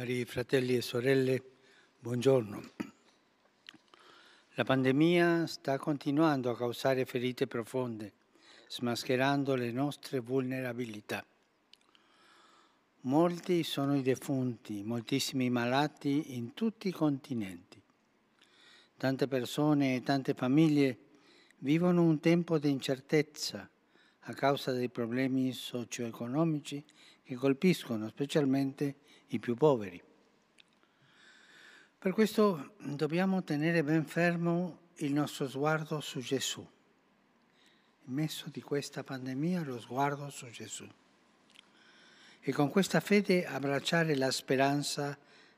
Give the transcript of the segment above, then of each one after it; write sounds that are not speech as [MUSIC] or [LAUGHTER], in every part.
Cari fratelli e sorelle, buongiorno. La pandemia sta continuando a causare ferite profonde, smascherando le nostre vulnerabilità. Molti sono i defunti, moltissimi malati in tutti i continenti. Tante persone e tante famiglie vivono un tempo di incertezza a causa dei problemi socio-economici che colpiscono specialmente i più poveri. Per questo dobbiamo tenere ben fermo il nostro sguardo su Gesù. In mezzo di questa pandemia lo sguardo su Gesù. E con questa fede abbracciare la speranza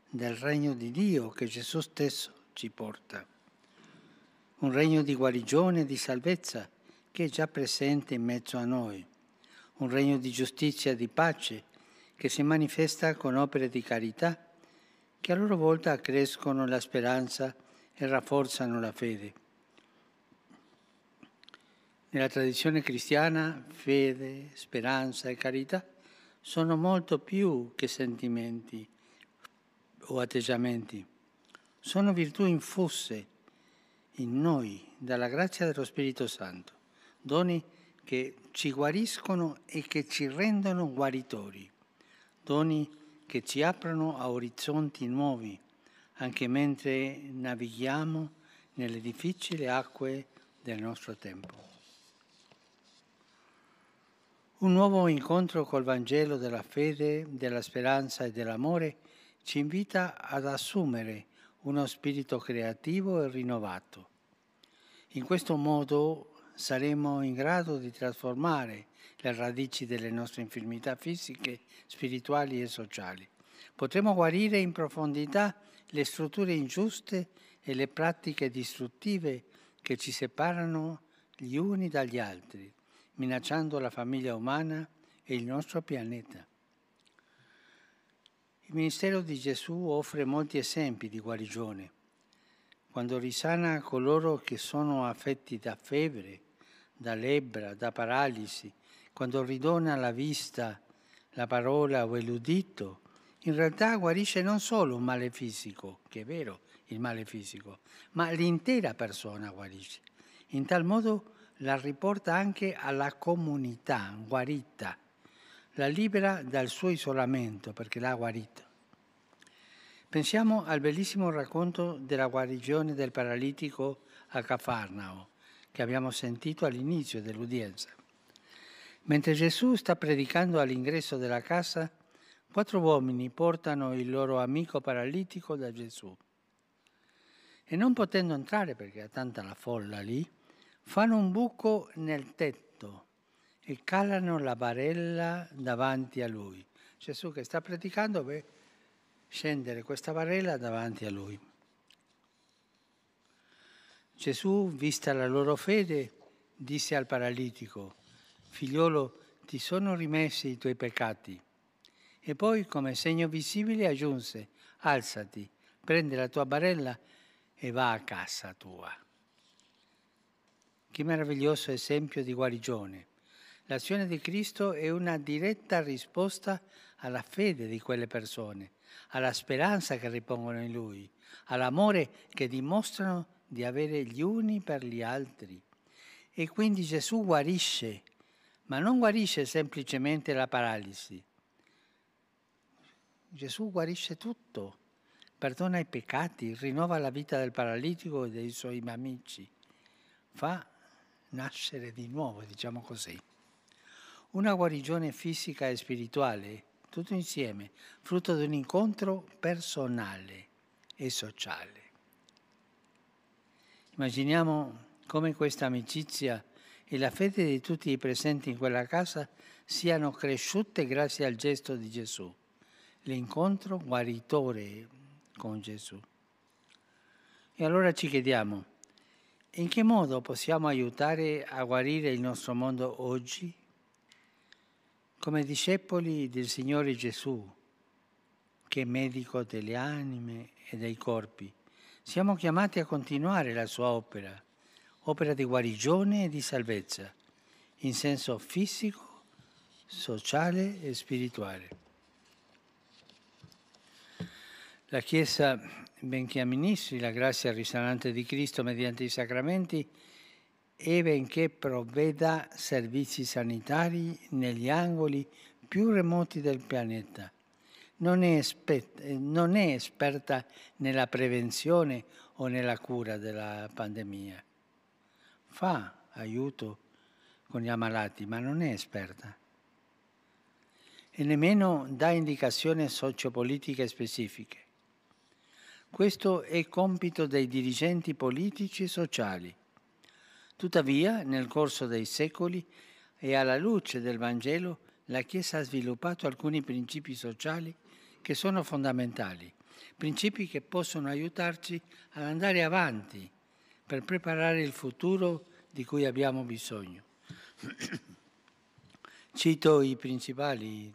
del regno di Dio che Gesù stesso ci porta. Un regno di guarigione e di salvezza che è già presente in mezzo a noi. Un regno di giustizia e di pace che si manifesta con opere di carità che a loro volta accrescono la speranza e rafforzano la fede. Nella tradizione cristiana fede, speranza e carità sono molto più che sentimenti o atteggiamenti. Sono virtù infuse in noi dalla grazia dello Spirito Santo, doni che ci guariscono e che ci rendono guaritori doni che ci aprono a orizzonti nuovi, anche mentre navighiamo nelle difficili acque del nostro tempo. Un nuovo incontro col Vangelo della fede, della speranza e dell'amore ci invita ad assumere uno spirito creativo e rinnovato. In questo modo saremo in grado di trasformare le radici delle nostre infermità fisiche, spirituali e sociali. Potremo guarire in profondità le strutture ingiuste e le pratiche distruttive che ci separano gli uni dagli altri, minacciando la famiglia umana e il nostro pianeta. Il ministero di Gesù offre molti esempi di guarigione. Quando risana coloro che sono affetti da febbre, da lebbra, da paralisi, quando ridona la vista, la parola o l'udito, in realtà guarisce non solo un male fisico, che è vero il male fisico, ma l'intera persona guarisce. In tal modo la riporta anche alla comunità guarita, la libera dal suo isolamento perché l'ha guarita. Pensiamo al bellissimo racconto della guarigione del paralitico a Cafarnao, che abbiamo sentito all'inizio dell'udienza. Mentre Gesù sta predicando all'ingresso della casa, quattro uomini portano il loro amico paralitico da Gesù. E non potendo entrare perché ha tanta la folla lì, fanno un buco nel tetto e calano la barella davanti a lui. Gesù che sta predicando vede scendere questa barella davanti a lui. Gesù, vista la loro fede, disse al paralitico, figliolo, ti sono rimessi i tuoi peccati. E poi, come segno visibile, aggiunse, alzati, prendi la tua barella e va a casa tua. Che meraviglioso esempio di guarigione. L'azione di Cristo è una diretta risposta alla fede di quelle persone, alla speranza che ripongono in Lui, all'amore che dimostrano di avere gli uni per gli altri. E quindi Gesù guarisce ma non guarisce semplicemente la paralisi. Gesù guarisce tutto, perdona i peccati, rinnova la vita del paralitico e dei suoi amici, fa nascere di nuovo, diciamo così. Una guarigione fisica e spirituale, tutto insieme, frutto di un incontro personale e sociale. Immaginiamo come questa amicizia e la fede di tutti i presenti in quella casa siano cresciute grazie al gesto di Gesù, l'incontro guaritore con Gesù. E allora ci chiediamo, in che modo possiamo aiutare a guarire il nostro mondo oggi? Come discepoli del Signore Gesù, che è medico delle anime e dei corpi, siamo chiamati a continuare la sua opera opera di guarigione e di salvezza, in senso fisico, sociale e spirituale. La Chiesa, benché amministri la grazia risanante di Cristo mediante i sacramenti, e benché provveda servizi sanitari negli angoli più remoti del pianeta, non è, esperta, non è esperta nella prevenzione o nella cura della pandemia. Fa aiuto con gli ammalati, ma non è esperta. E nemmeno dà indicazioni sociopolitiche specifiche. Questo è compito dei dirigenti politici e sociali. Tuttavia, nel corso dei secoli e alla luce del Vangelo, la Chiesa ha sviluppato alcuni principi sociali che sono fondamentali, principi che possono aiutarci ad andare avanti per preparare il futuro di cui abbiamo bisogno. [COUGHS] Cito i principali,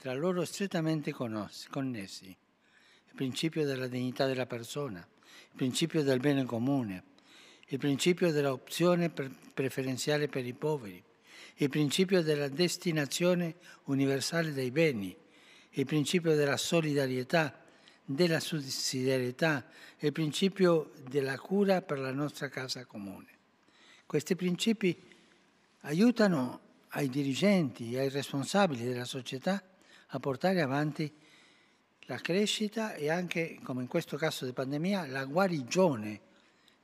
tra loro strettamente connessi, il principio della dignità della persona, il principio del bene comune, il principio dell'opzione preferenziale per i poveri, il principio della destinazione universale dei beni, il principio della solidarietà, della sussidiarietà e il principio della cura per la nostra casa comune. Questi principi aiutano ai dirigenti e ai responsabili della società a portare avanti la crescita e anche, come in questo caso di pandemia, la guarigione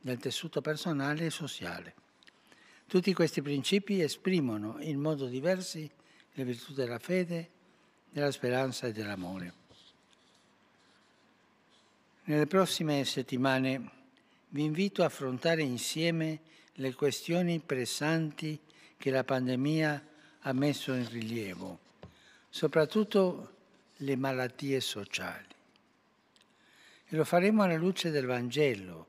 del tessuto personale e sociale. Tutti questi principi esprimono in modo diversi le virtù della fede, della speranza e dell'amore. Nelle prossime settimane vi invito a affrontare insieme le questioni pressanti che la pandemia ha messo in rilievo, soprattutto le malattie sociali. E lo faremo alla luce del Vangelo,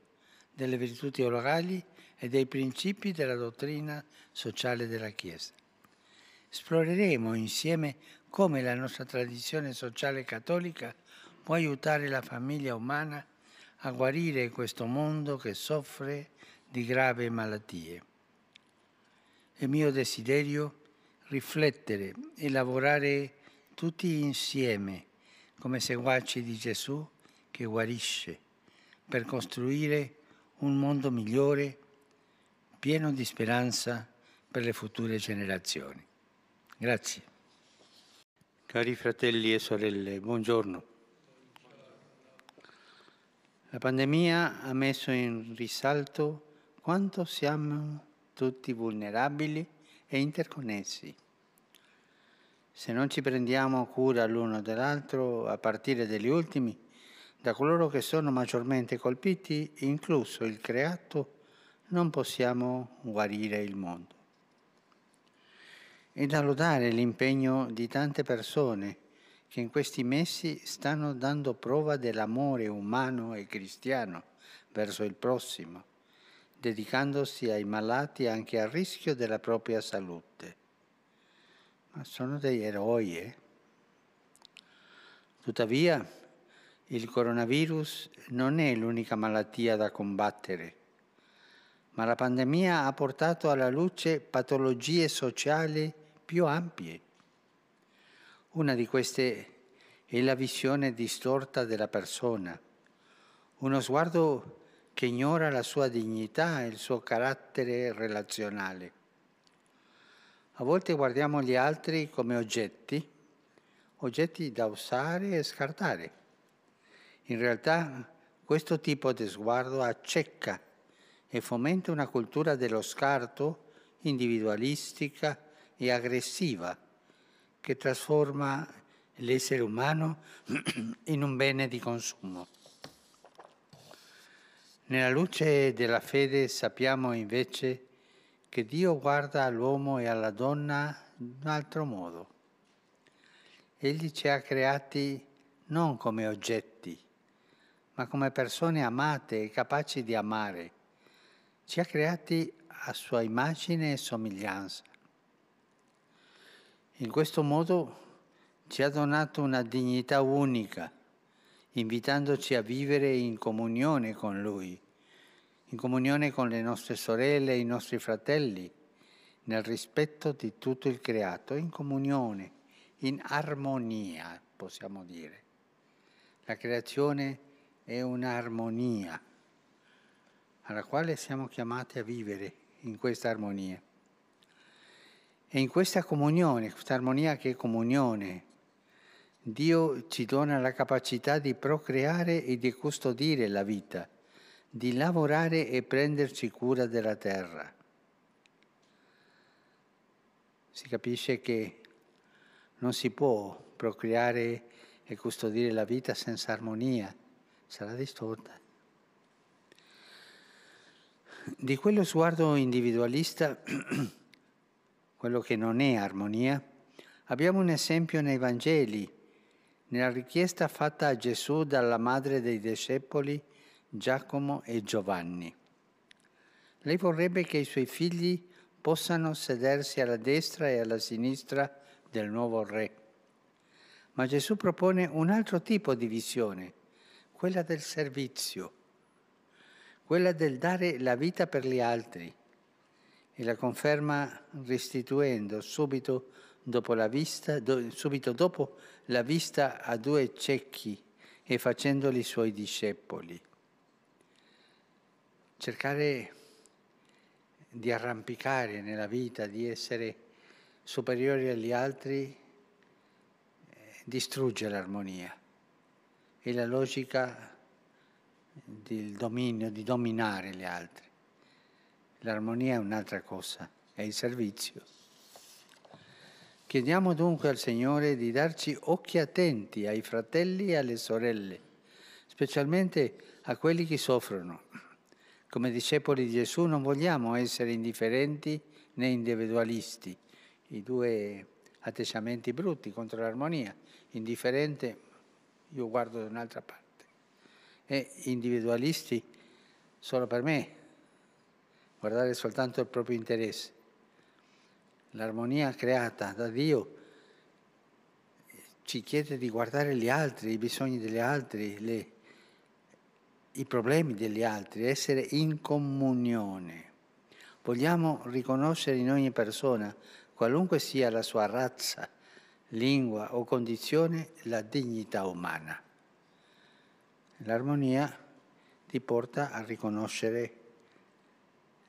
delle virtù teologali e dei principi della dottrina sociale della Chiesa. Esploreremo insieme come la nostra tradizione sociale cattolica può aiutare la famiglia umana a guarire questo mondo che soffre di gravi malattie. È mio desiderio riflettere e lavorare tutti insieme come seguaci di Gesù che guarisce per costruire un mondo migliore, pieno di speranza per le future generazioni. Grazie. Cari fratelli e sorelle, buongiorno. La pandemia ha messo in risalto quanto siamo tutti vulnerabili e interconnessi. Se non ci prendiamo cura l'uno dell'altro, a partire dagli ultimi, da coloro che sono maggiormente colpiti, incluso il creato, non possiamo guarire il mondo. È da lodare l'impegno di tante persone che in questi mesi stanno dando prova dell'amore umano e cristiano verso il prossimo, dedicandosi ai malati anche a rischio della propria salute. Ma sono degli eroi. Eh? Tuttavia, il coronavirus non è l'unica malattia da combattere ma la pandemia ha portato alla luce patologie sociali più ampie. Una di queste è la visione distorta della persona, uno sguardo che ignora la sua dignità e il suo carattere relazionale. A volte guardiamo gli altri come oggetti, oggetti da usare e scartare. In realtà questo tipo di sguardo accecca e fomenta una cultura dello scarto individualistica e aggressiva che trasforma l'essere umano in un bene di consumo. Nella luce della fede sappiamo invece che Dio guarda all'uomo e alla donna in un altro modo. Egli ci ha creati non come oggetti, ma come persone amate e capaci di amare. Ci ha creati a sua immagine e somiglianza. In questo modo ci ha donato una dignità unica, invitandoci a vivere in comunione con Lui, in comunione con le nostre sorelle e i nostri fratelli, nel rispetto di tutto il creato, in comunione, in armonia, possiamo dire. La creazione è un'armonia alla quale siamo chiamati a vivere in questa armonia. E in questa comunione, questa armonia che è comunione, Dio ci dona la capacità di procreare e di custodire la vita, di lavorare e prenderci cura della terra. Si capisce che non si può procreare e custodire la vita senza armonia, sarà distorta. Di quello sguardo individualista, [CLEARS THROAT] quello che non è armonia, abbiamo un esempio nei Vangeli, nella richiesta fatta a Gesù dalla madre dei discepoli Giacomo e Giovanni. Lei vorrebbe che i suoi figli possano sedersi alla destra e alla sinistra del nuovo re. Ma Gesù propone un altro tipo di visione, quella del servizio quella del dare la vita per gli altri e la conferma restituendo subito dopo la vista, do, subito dopo la vista a due ciechi e facendoli suoi discepoli. Cercare di arrampicare nella vita, di essere superiori agli altri, eh, distrugge l'armonia e la logica del dominio, di dominare gli altri. L'armonia è un'altra cosa, è il servizio. Chiediamo dunque al Signore di darci occhi attenti ai fratelli e alle sorelle, specialmente a quelli che soffrono. Come discepoli di Gesù non vogliamo essere indifferenti né individualisti, i due atteggiamenti brutti contro l'armonia. Indifferente, io guardo da un'altra parte e individualisti solo per me, guardare soltanto il proprio interesse. L'armonia creata da Dio ci chiede di guardare gli altri, i bisogni degli altri, le, i problemi degli altri, essere in comunione. Vogliamo riconoscere in ogni persona, qualunque sia la sua razza, lingua o condizione, la dignità umana. L'armonia ti porta a riconoscere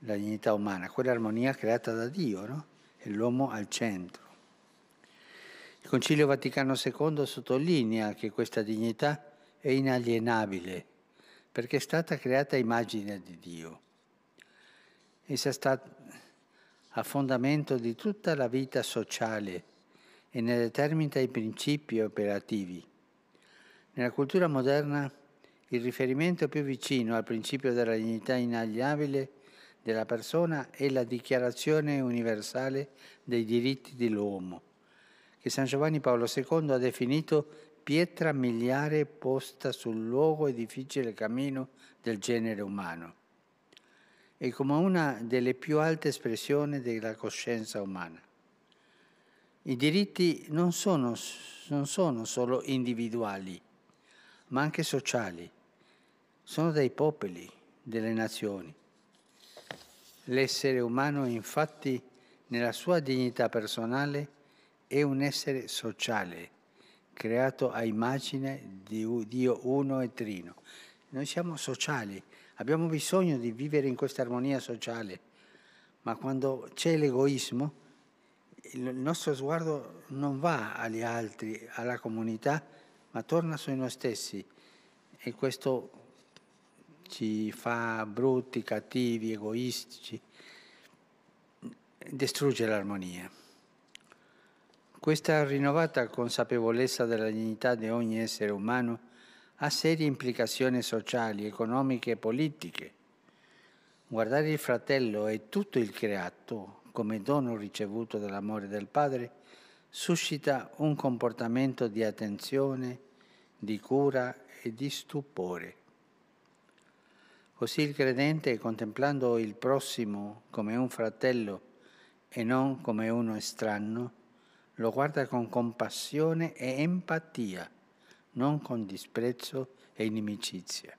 la dignità umana, quell'armonia creata da Dio, no? E l'uomo al centro. Il Concilio Vaticano II sottolinea che questa dignità è inalienabile perché è stata creata a immagine di Dio. Essa sta a fondamento di tutta la vita sociale e ne determina i principi operativi. Nella cultura moderna il riferimento più vicino al principio della dignità inalienabile della persona è la Dichiarazione universale dei diritti dell'uomo, che San Giovanni Paolo II ha definito pietra miliare posta sul luogo e difficile cammino del genere umano e come una delle più alte espressioni della coscienza umana. I diritti non sono, non sono solo individuali, ma anche sociali sono dei popoli, delle nazioni. L'essere umano, infatti, nella sua dignità personale, è un essere sociale, creato a immagine di Dio uno e trino. Noi siamo sociali, abbiamo bisogno di vivere in questa armonia sociale, ma quando c'è l'egoismo, il nostro sguardo non va agli altri, alla comunità, ma torna su noi stessi. E questo ci fa brutti, cattivi, egoistici, distrugge l'armonia. Questa rinnovata consapevolezza della dignità di ogni essere umano ha serie implicazioni sociali, economiche e politiche. Guardare il fratello e tutto il creato come dono ricevuto dall'amore del Padre suscita un comportamento di attenzione, di cura e di stupore. Così il credente, contemplando il prossimo come un fratello e non come uno estraneo, lo guarda con compassione e empatia, non con disprezzo e inimicizia.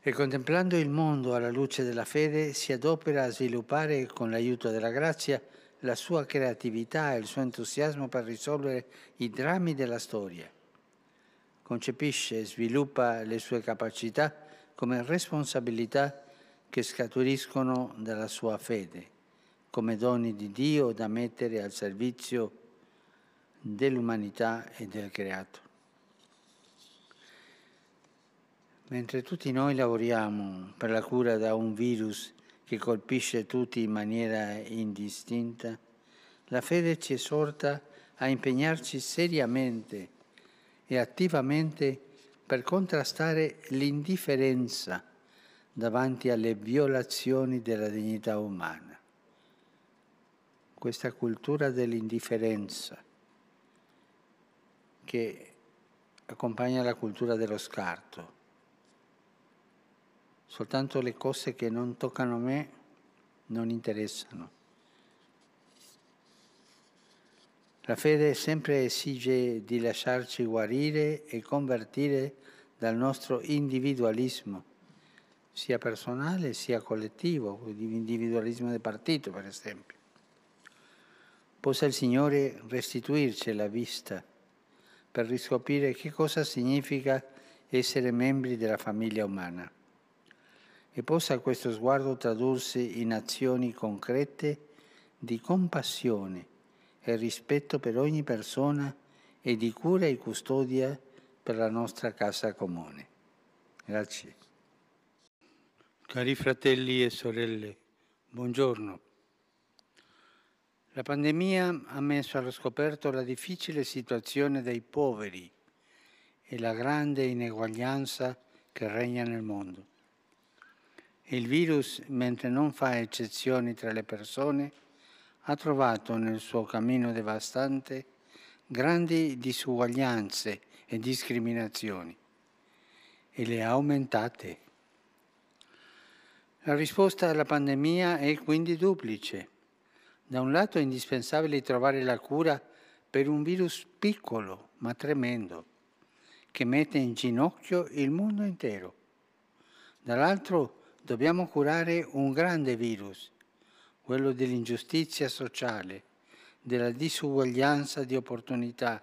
E contemplando il mondo alla luce della fede si adopera a sviluppare con l'aiuto della grazia la sua creatività e il suo entusiasmo per risolvere i drammi della storia concepisce e sviluppa le sue capacità come responsabilità che scaturiscono dalla sua fede, come doni di Dio da mettere al servizio dell'umanità e del creato. Mentre tutti noi lavoriamo per la cura da un virus che colpisce tutti in maniera indistinta, la fede ci esorta a impegnarci seriamente e attivamente per contrastare l'indifferenza davanti alle violazioni della dignità umana. Questa cultura dell'indifferenza che accompagna la cultura dello scarto. Soltanto le cose che non toccano me non interessano. La fede sempre esige di lasciarci guarire e convertire dal nostro individualismo, sia personale sia collettivo, l'individualismo del partito per esempio. Possa il Signore restituirci la vista per riscoprire che cosa significa essere membri della famiglia umana e possa questo sguardo tradursi in azioni concrete di compassione e rispetto per ogni persona e di cura e custodia per la nostra casa comune. Grazie. Cari fratelli e sorelle, buongiorno. La pandemia ha messo allo scoperto la difficile situazione dei poveri e la grande ineguaglianza che regna nel mondo. Il virus, mentre non fa eccezioni tra le persone, ha trovato nel suo cammino devastante grandi disuguaglianze e discriminazioni e le ha aumentate. La risposta alla pandemia è quindi duplice. Da un lato è indispensabile trovare la cura per un virus piccolo ma tremendo che mette in ginocchio il mondo intero. Dall'altro dobbiamo curare un grande virus quello dell'ingiustizia sociale, della disuguaglianza di opportunità,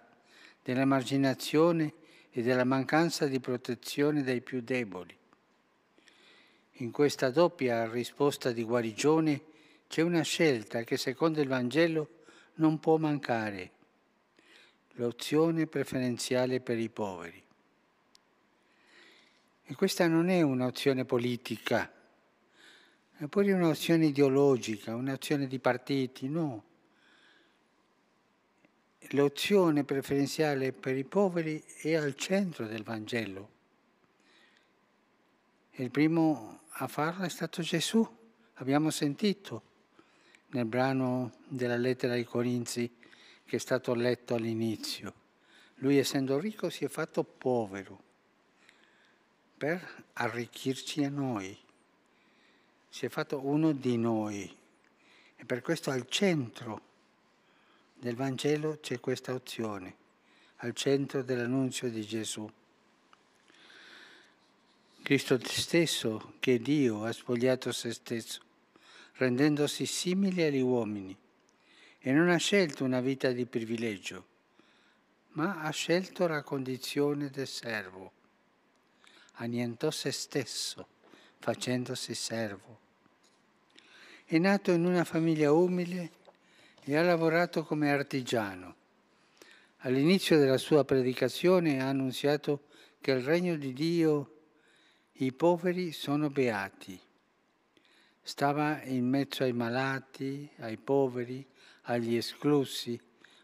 dell'emarginazione e della mancanza di protezione dei più deboli. In questa doppia risposta di guarigione c'è una scelta che secondo il Vangelo non può mancare, l'opzione preferenziale per i poveri. E questa non è un'opzione politica, Eppure un'azione ideologica, un'azione di partiti, no. L'opzione preferenziale per i poveri è al centro del Vangelo. Il primo a farlo è stato Gesù, abbiamo sentito nel brano della lettera ai Corinzi che è stato letto all'inizio. Lui essendo ricco si è fatto povero per arricchirci a noi si è fatto uno di noi. E per questo al centro del Vangelo c'è questa opzione, al centro dell'annunzio di Gesù. Cristo stesso, che Dio, ha spogliato se stesso, rendendosi simile agli uomini, e non ha scelto una vita di privilegio, ma ha scelto la condizione del servo. Annientò se stesso, facendosi servo è nato in una famiglia umile e ha lavorato come artigiano. All'inizio della sua predicazione ha annunziato che il regno di Dio, i poveri sono beati. Stava in mezzo ai malati, ai poveri, agli esclusi,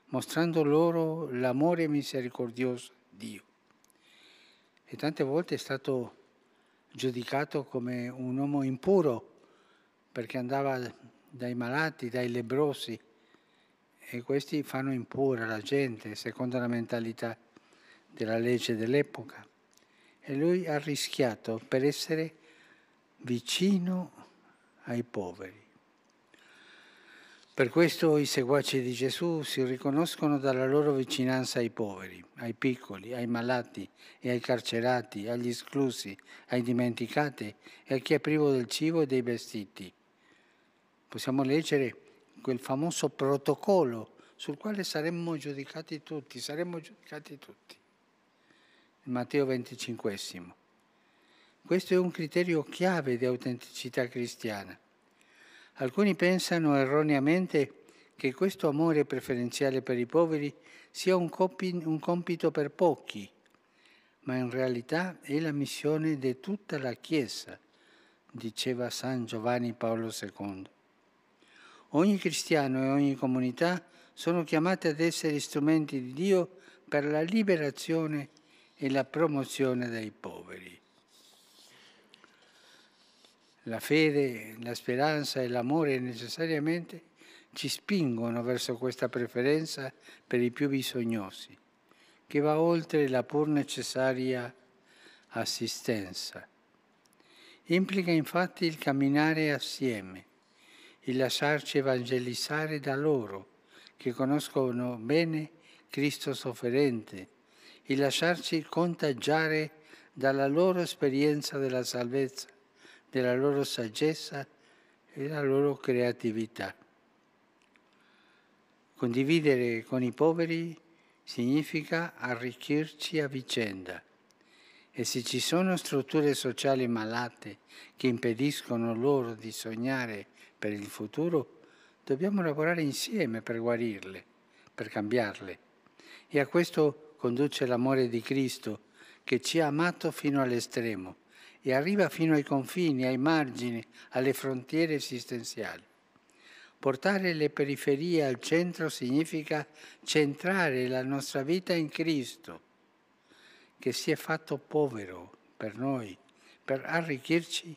mostrando loro l'amore misericordioso di Dio. E tante volte è stato giudicato come un uomo impuro perché andava dai malati, dai lebrosi e questi fanno impura la gente secondo la mentalità della legge dell'epoca. E lui ha rischiato per essere vicino ai poveri. Per questo i seguaci di Gesù si riconoscono dalla loro vicinanza ai poveri, ai piccoli, ai malati e ai carcerati, agli esclusi, ai dimenticati e a chi è privo del cibo e dei vestiti possiamo leggere quel famoso protocollo sul quale saremmo giudicati tutti, saremmo giudicati tutti. Matteo 25. Questo è un criterio chiave di autenticità cristiana. Alcuni pensano erroneamente che questo amore preferenziale per i poveri sia un, copi, un compito per pochi, ma in realtà è la missione di tutta la Chiesa, diceva San Giovanni Paolo II. Ogni cristiano e ogni comunità sono chiamati ad essere strumenti di Dio per la liberazione e la promozione dei poveri. La fede, la speranza e l'amore necessariamente ci spingono verso questa preferenza per i più bisognosi, che va oltre la pur necessaria assistenza. Implica infatti il camminare assieme, il lasciarci evangelizzare da loro, che conoscono bene Cristo sofferente, il lasciarci contagiare dalla loro esperienza della salvezza, della loro saggezza e della loro creatività. Condividere con i poveri significa arricchirci a vicenda e se ci sono strutture sociali malate che impediscono loro di sognare per il futuro, dobbiamo lavorare insieme per guarirle, per cambiarle. E a questo conduce l'amore di Cristo che ci ha amato fino all'estremo e arriva fino ai confini, ai margini, alle frontiere esistenziali. Portare le periferie al centro significa centrare la nostra vita in Cristo, che si è fatto povero per noi, per arricchirci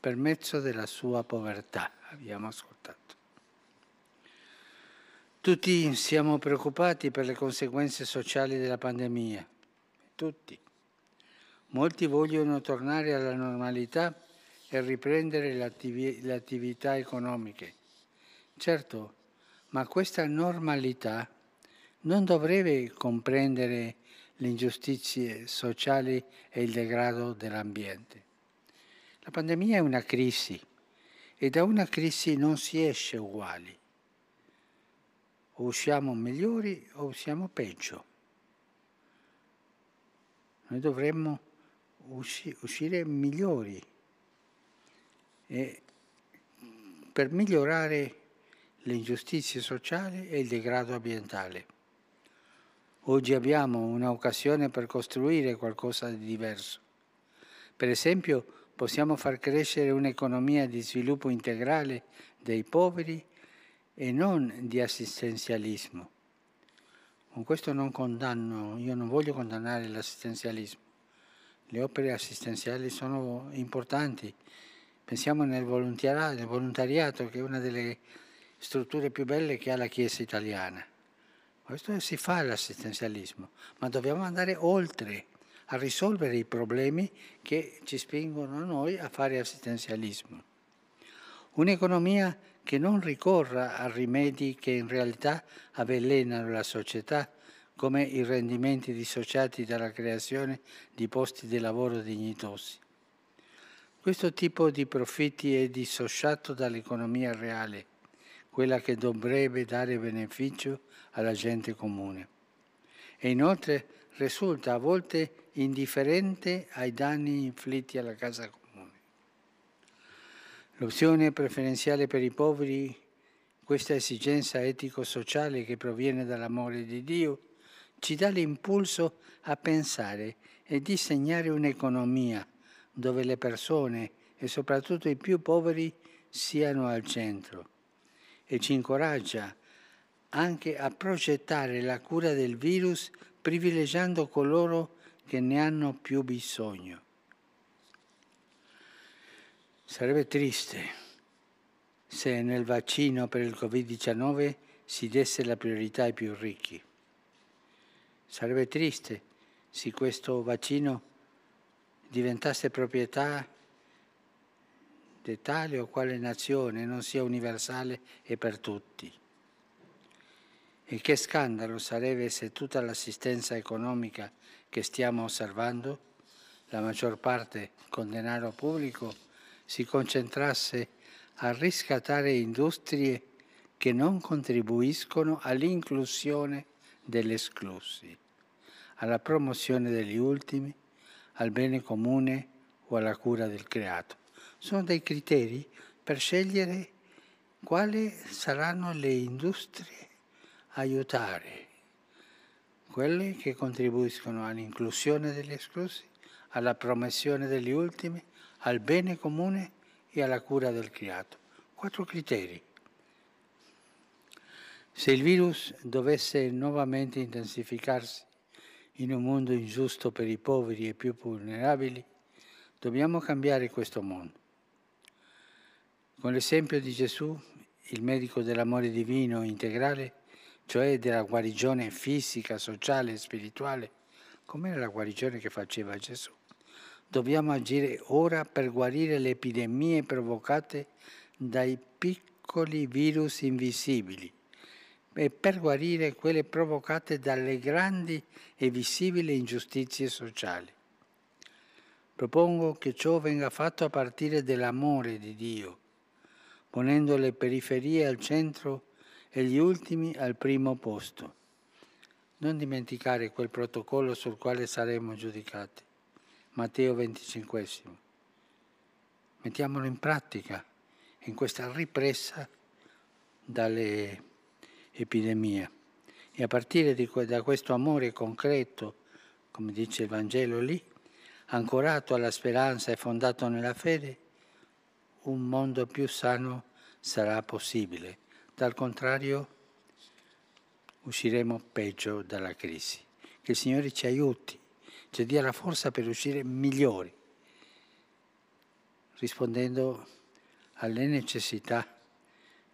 per mezzo della sua povertà. Abbiamo ascoltato. Tutti siamo preoccupati per le conseguenze sociali della pandemia, tutti. Molti vogliono tornare alla normalità e riprendere le, attiv- le attività economiche. Certo, ma questa normalità non dovrebbe comprendere le ingiustizie sociali e il degrado dell'ambiente. La pandemia è una crisi e da una crisi non si esce uguali o usciamo migliori o usciamo peggio. Noi dovremmo usci- uscire migliori e per migliorare le ingiustizie sociali e il degrado ambientale. Oggi abbiamo un'occasione per costruire qualcosa di diverso. Per esempio, possiamo far crescere un'economia di sviluppo integrale dei poveri e non di assistenzialismo. Con questo non condanno, io non voglio condannare l'assistenzialismo. Le opere assistenziali sono importanti. Pensiamo nel volontariato, nel volontariato che è una delle strutture più belle che ha la Chiesa italiana. Questo si fa l'assistenzialismo, ma dobbiamo andare oltre a risolvere i problemi che ci spingono noi a fare assistenzialismo. Un'economia che non ricorra a rimedi che in realtà avvelenano la società, come i rendimenti dissociati dalla creazione di posti di lavoro dignitosi. Questo tipo di profitti è dissociato dall'economia reale, quella che dovrebbe dare beneficio alla gente comune. E inoltre risulta a volte indifferente ai danni inflitti alla casa comune. L'opzione preferenziale per i poveri, questa esigenza etico-sociale che proviene dall'amore di Dio, ci dà l'impulso a pensare e disegnare un'economia dove le persone e soprattutto i più poveri siano al centro e ci incoraggia anche a progettare la cura del virus privilegiando coloro che ne hanno più bisogno. Sarebbe triste se nel vaccino per il Covid-19 si desse la priorità ai più ricchi. Sarebbe triste se questo vaccino diventasse proprietà di tale o quale nazione, non sia universale e per tutti. E che scandalo sarebbe se tutta l'assistenza economica che stiamo osservando, la maggior parte con denaro pubblico, si concentrasse a riscattare industrie che non contribuiscono all'inclusione degli esclusi, alla promozione degli ultimi, al bene comune o alla cura del creato. Sono dei criteri per scegliere quali saranno le industrie a aiutare, quelle che contribuiscono all'inclusione degli esclusi, alla promozione degli ultimi, al bene comune e alla cura del creato. Quattro criteri. Se il virus dovesse nuovamente intensificarsi in un mondo ingiusto per i poveri e più vulnerabili, dobbiamo cambiare questo mondo. Con l'esempio di Gesù, il medico dell'amore divino integrale, cioè della guarigione fisica, sociale e spirituale, com'era la guarigione che faceva Gesù? Dobbiamo agire ora per guarire le epidemie provocate dai piccoli virus invisibili e per guarire quelle provocate dalle grandi e visibili ingiustizie sociali. Propongo che ciò venga fatto a partire dall'amore di Dio, ponendo le periferie al centro e gli ultimi al primo posto. Non dimenticare quel protocollo sul quale saremo giudicati. Matteo 25. Mettiamolo in pratica in questa ripresa dalle epidemie. E a partire di, da questo amore concreto, come dice il Vangelo lì, ancorato alla speranza e fondato nella fede, un mondo più sano sarà possibile. Dal contrario, usciremo peggio dalla crisi. Che il Signore ci aiuti ci dia la forza per uscire migliori, rispondendo alle necessità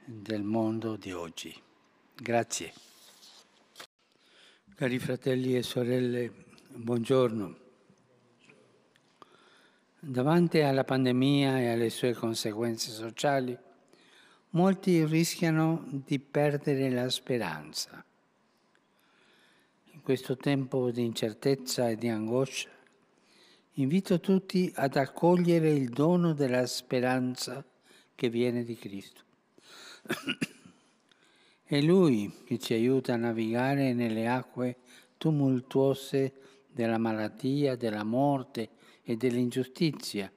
del mondo di oggi. Grazie. Cari fratelli e sorelle, buongiorno. Davanti alla pandemia e alle sue conseguenze sociali, molti rischiano di perdere la speranza questo tempo di incertezza e di angoscia, invito tutti ad accogliere il dono della speranza che viene di Cristo. [CLEARS THROAT] È Lui che ci aiuta a navigare nelle acque tumultuose della malattia, della morte e dell'ingiustizia,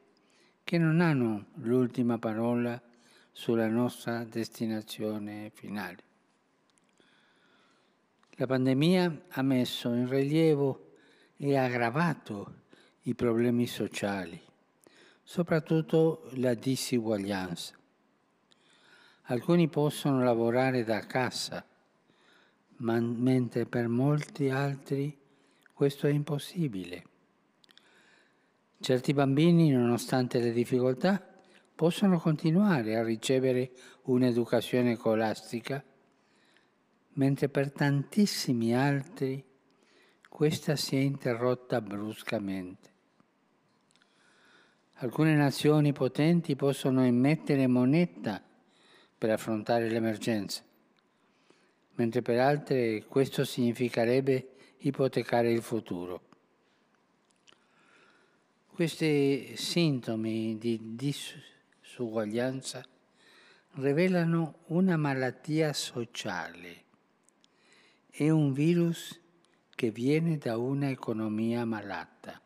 che non hanno l'ultima parola sulla nostra destinazione finale. La pandemia ha messo in rilievo e aggravato i problemi sociali, soprattutto la disuguaglianza. Alcuni possono lavorare da casa, ma mentre per molti altri questo è impossibile. Certi bambini, nonostante le difficoltà, possono continuare a ricevere un'educazione scolastica mentre per tantissimi altri questa si è interrotta bruscamente. Alcune nazioni potenti possono emettere moneta per affrontare l'emergenza, mentre per altre questo significherebbe ipotecare il futuro. Questi sintomi di disuguaglianza rivelano una malattia sociale è un virus che viene da un'economia malata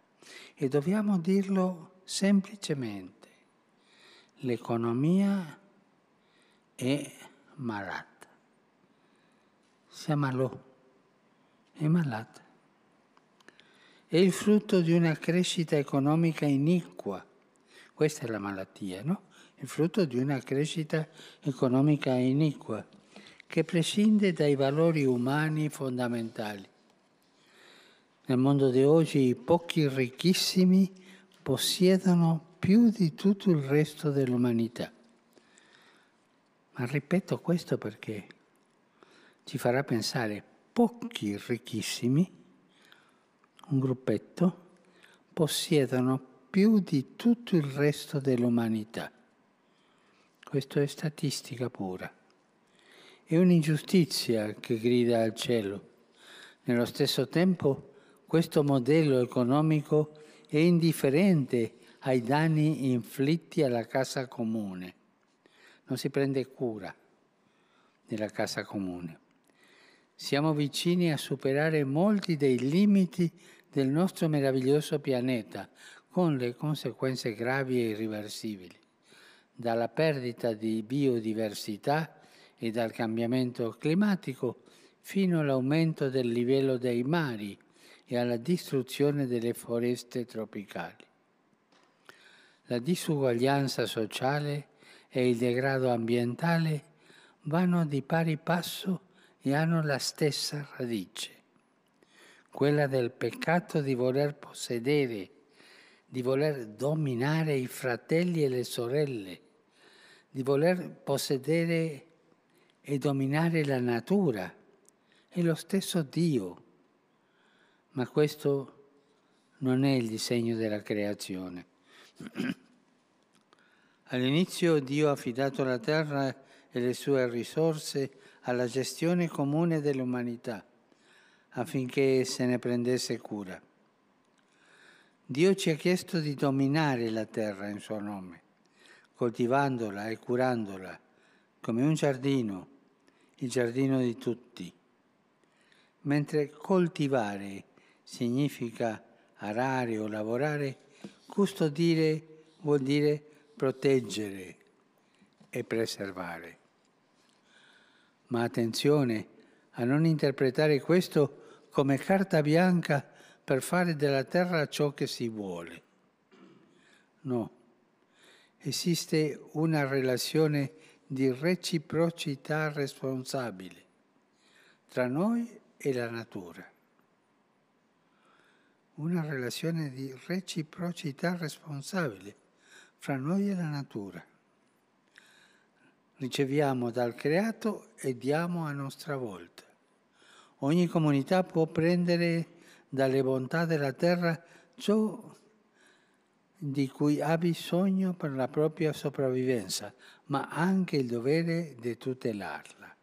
e dobbiamo dirlo semplicemente. L'economia è malata. Si è malata. È il frutto di una crescita economica iniqua. Questa è la malattia, no? Il frutto di una crescita economica iniqua che prescinde dai valori umani fondamentali. Nel mondo di oggi i pochi ricchissimi possiedono più di tutto il resto dell'umanità. Ma ripeto questo perché ci farà pensare pochi ricchissimi, un gruppetto, possiedono più di tutto il resto dell'umanità. Questo è statistica pura. È un'ingiustizia che grida al cielo. Nello stesso tempo questo modello economico è indifferente ai danni inflitti alla casa comune. Non si prende cura della casa comune. siamo vicini a superare molti dei limiti del nostro meraviglioso pianeta, con le conseguenze gravi e irreversibili, dalla perdita di biodiversità e dal cambiamento climatico fino all'aumento del livello dei mari e alla distruzione delle foreste tropicali. La disuguaglianza sociale e il degrado ambientale vanno di pari passo e hanno la stessa radice, quella del peccato di voler possedere, di voler dominare i fratelli e le sorelle, di voler possedere e dominare la natura e lo stesso Dio. Ma questo non è il disegno della creazione. [CLEARS THROAT] All'inizio Dio ha affidato la terra e le sue risorse alla gestione comune dell'umanità affinché se ne prendesse cura. Dio ci ha chiesto di dominare la terra in suo nome, coltivandola e curandola come un giardino, il giardino di tutti. Mentre coltivare significa arare o lavorare, custodire vuol dire proteggere e preservare. Ma attenzione a non interpretare questo come carta bianca per fare della terra ciò che si vuole. No, esiste una relazione di reciprocità responsabile tra noi e la natura. Una relazione di reciprocità responsabile fra noi e la natura riceviamo dal creato e diamo a nostra volta. Ogni comunità può prendere dalle bontà della terra ciò di cui ha bisogno per la propria sopravvivenza, ma anche il dovere di tutelarla.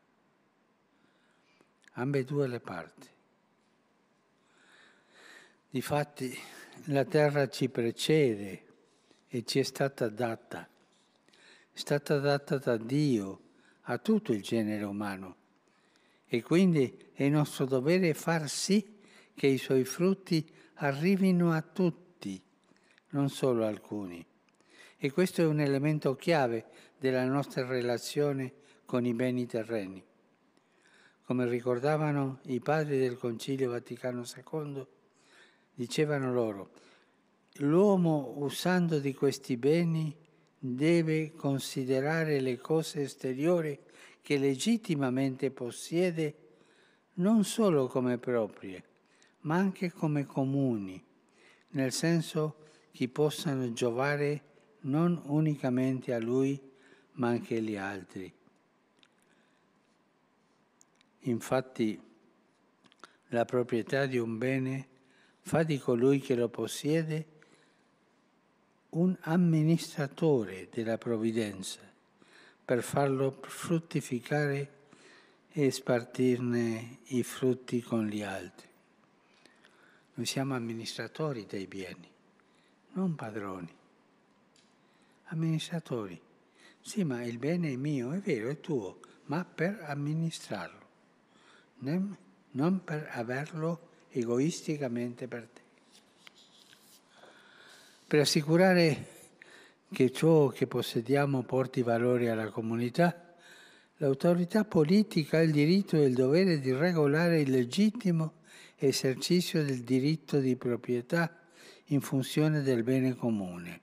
Ambedue le parti. Difatti la terra ci precede e ci è stata data è stata data da Dio a tutto il genere umano e quindi è nostro dovere far sì che i suoi frutti arrivino a tutti, non solo alcuni. E questo è un elemento chiave della nostra relazione con i beni terreni. Come ricordavano i padri del Concilio Vaticano II, dicevano loro, l'uomo usando di questi beni deve considerare le cose esteriori che legittimamente possiede non solo come proprie, ma anche come comuni, nel senso che possano giovare non unicamente a lui, ma anche agli altri. Infatti, la proprietà di un bene fa di colui che lo possiede un amministratore della provvidenza per farlo fruttificare e spartirne i frutti con gli altri. Noi siamo amministratori dei beni, non padroni. Amministratori. Sì, ma il bene è mio, è vero, è tuo, ma per amministrarlo, non per averlo egoisticamente per te per assicurare che ciò che possediamo porti valore alla comunità, l'autorità politica ha il diritto e il dovere di regolare il legittimo esercizio del diritto di proprietà in funzione del bene comune.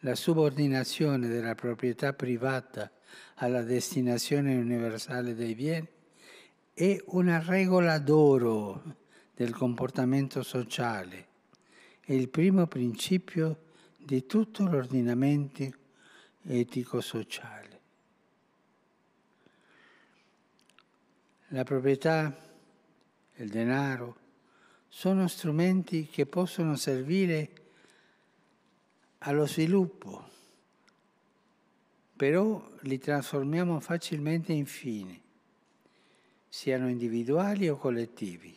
La subordinazione della proprietà privata alla destinazione universale dei beni è una regola d'oro del comportamento sociale è il primo principio di tutto l'ordinamento etico-sociale. La proprietà, il denaro, sono strumenti che possono servire allo sviluppo, però li trasformiamo facilmente in fini, siano individuali o collettivi.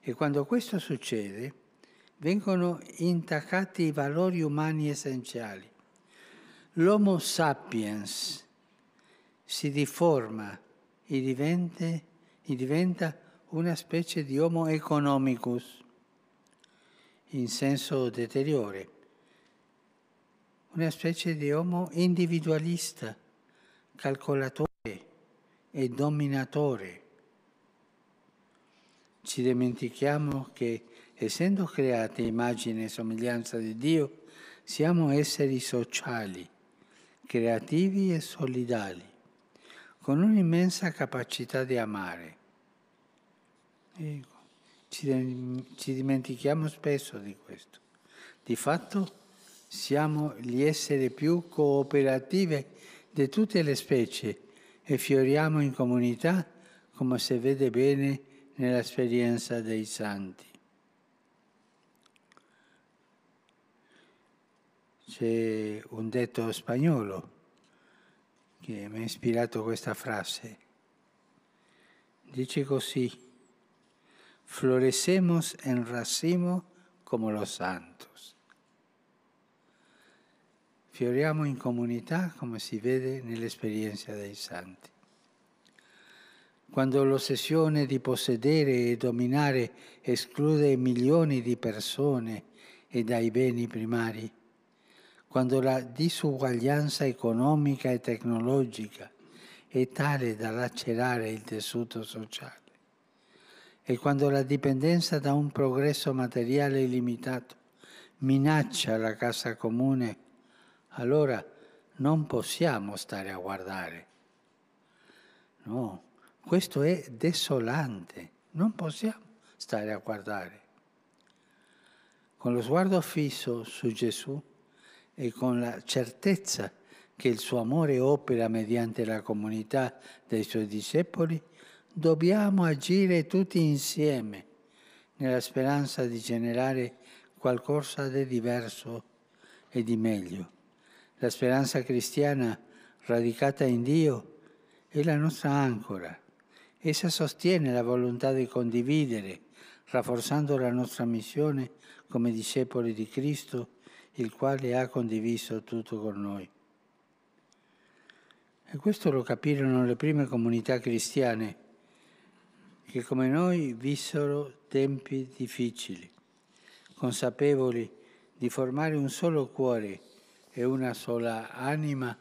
E quando questo succede, vengono intaccati i valori umani essenziali. L'Homo sapiens si diventa e diventa una specie di homo economicus in senso deteriore, una specie di homo individualista, calcolatore e dominatore. Ci dimentichiamo che, essendo creati immagine e somiglianza di Dio, siamo esseri sociali, creativi e solidali, con un'immensa capacità di amare. Ecco, ci, ci dimentichiamo spesso di questo. Di fatto siamo gli esseri più cooperativi di tutte le specie e fioriamo in comunità come si vede bene nell'esperienza dei santi. C'è un detto spagnolo che mi ha ispirato questa frase. Dice così, florecemos en racimo come los santos. Fioriamo in comunità come si vede nell'esperienza dei santi. Quando l'ossessione di possedere e dominare esclude milioni di persone e dai beni primari, quando la disuguaglianza economica e tecnologica è tale da lacerare il tessuto sociale e quando la dipendenza da un progresso materiale illimitato minaccia la casa comune allora non possiamo stare a guardare. No, questo è desolante, non possiamo stare a guardare. Con lo sguardo fisso su Gesù e con la certezza che il suo amore opera mediante la comunità dei suoi discepoli, dobbiamo agire tutti insieme nella speranza di generare qualcosa di diverso e di meglio. La speranza cristiana radicata in Dio è la nostra ancora. Essa sostiene la volontà di condividere, rafforzando la nostra missione come discepoli di Cristo, il quale ha condiviso tutto con noi. E questo lo capirono le prime comunità cristiane, che come noi vissero tempi difficili, consapevoli di formare un solo cuore e una sola anima,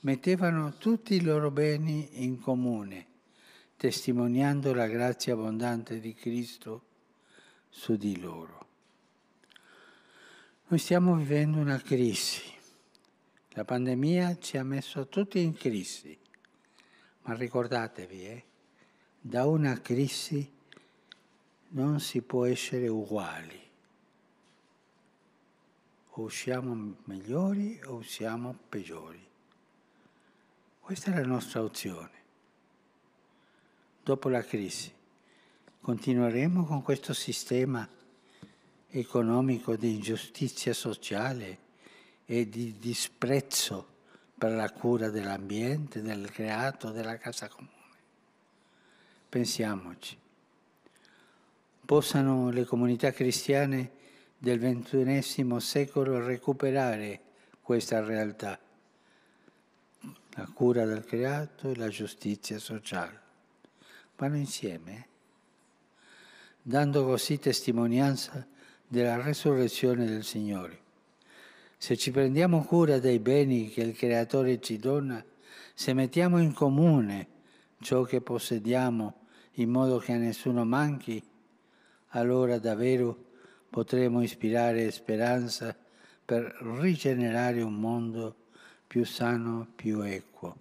mettevano tutti i loro beni in comune, testimoniando la grazia abbondante di Cristo su di loro. Noi stiamo vivendo una crisi. La pandemia ci ha messo tutti in crisi, ma ricordatevi, eh, da una crisi non si può essere uguali o usciamo migliori o usciamo peggiori. Questa è la nostra opzione. Dopo la crisi continueremo con questo sistema economico di ingiustizia sociale e di disprezzo per la cura dell'ambiente, del creato, della casa comune. Pensiamoci. Possano le comunità cristiane del ventunesimo secolo recuperare questa realtà, la cura del creato e la giustizia sociale. Vanno insieme, eh? dando così testimonianza della resurrezione del Signore. Se ci prendiamo cura dei beni che il Creatore ci dona, se mettiamo in comune ciò che possediamo in modo che a nessuno manchi, allora davvero potremo ispirare speranza per rigenerare un mondo più sano, più equo.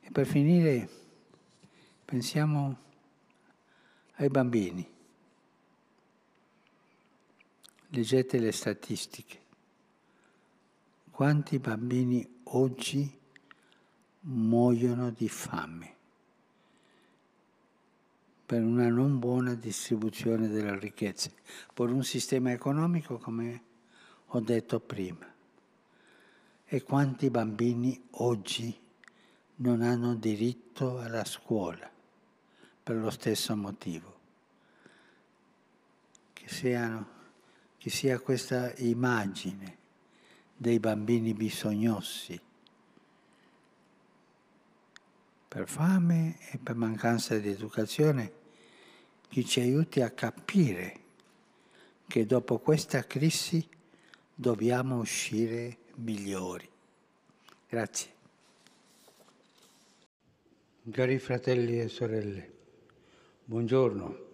E per finire pensiamo ai bambini. Leggete le statistiche. Quanti bambini oggi muoiono di fame? Per una non buona distribuzione delle ricchezze, per un sistema economico come ho detto prima. E quanti bambini oggi non hanno diritto alla scuola per lo stesso motivo? Che, siano, che sia questa immagine dei bambini bisognosi per fame e per mancanza di educazione, che ci aiuti a capire che dopo questa crisi dobbiamo uscire migliori. Grazie. Cari fratelli e sorelle, buongiorno.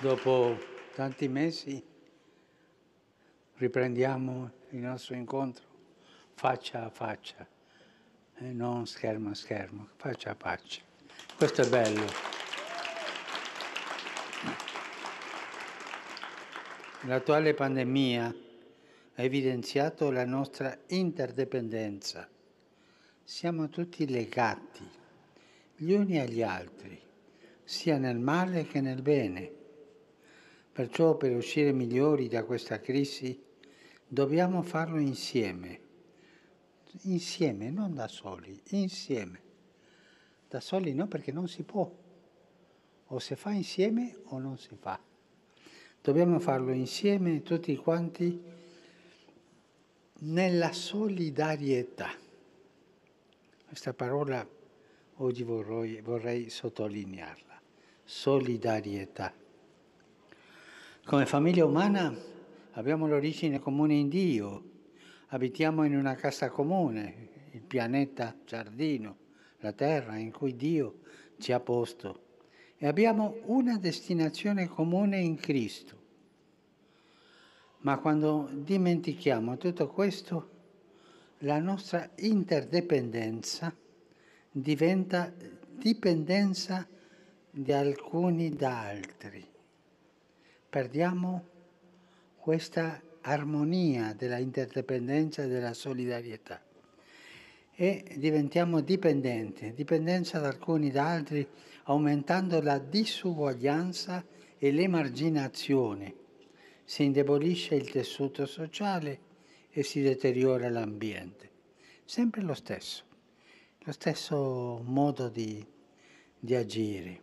Dopo tanti mesi riprendiamo il nostro incontro faccia a faccia, e non schermo a schermo, faccia a faccia. Questo è bello. L'attuale pandemia ha evidenziato la nostra interdipendenza. Siamo tutti legati gli uni agli altri, sia nel male che nel bene. Perciò per uscire migliori da questa crisi dobbiamo farlo insieme, insieme, non da soli, insieme. Da soli no perché non si può, o si fa insieme o non si fa. Dobbiamo farlo insieme tutti quanti nella solidarietà. Questa parola oggi vorrei, vorrei sottolinearla, solidarietà. Come famiglia umana abbiamo l'origine comune in Dio, abitiamo in una casa comune, il pianeta giardino, la terra in cui Dio ci ha posto. E abbiamo una destinazione comune in Cristo. Ma quando dimentichiamo tutto questo, la nostra interdipendenza diventa dipendenza di alcuni da altri. Perdiamo questa armonia della interdipendenza e della solidarietà e diventiamo dipendenti, dipendenza da alcuni da altri, aumentando la disuguaglianza e l'emarginazione. Si indebolisce il tessuto sociale e si deteriora l'ambiente. Sempre lo stesso, lo stesso modo di, di agire.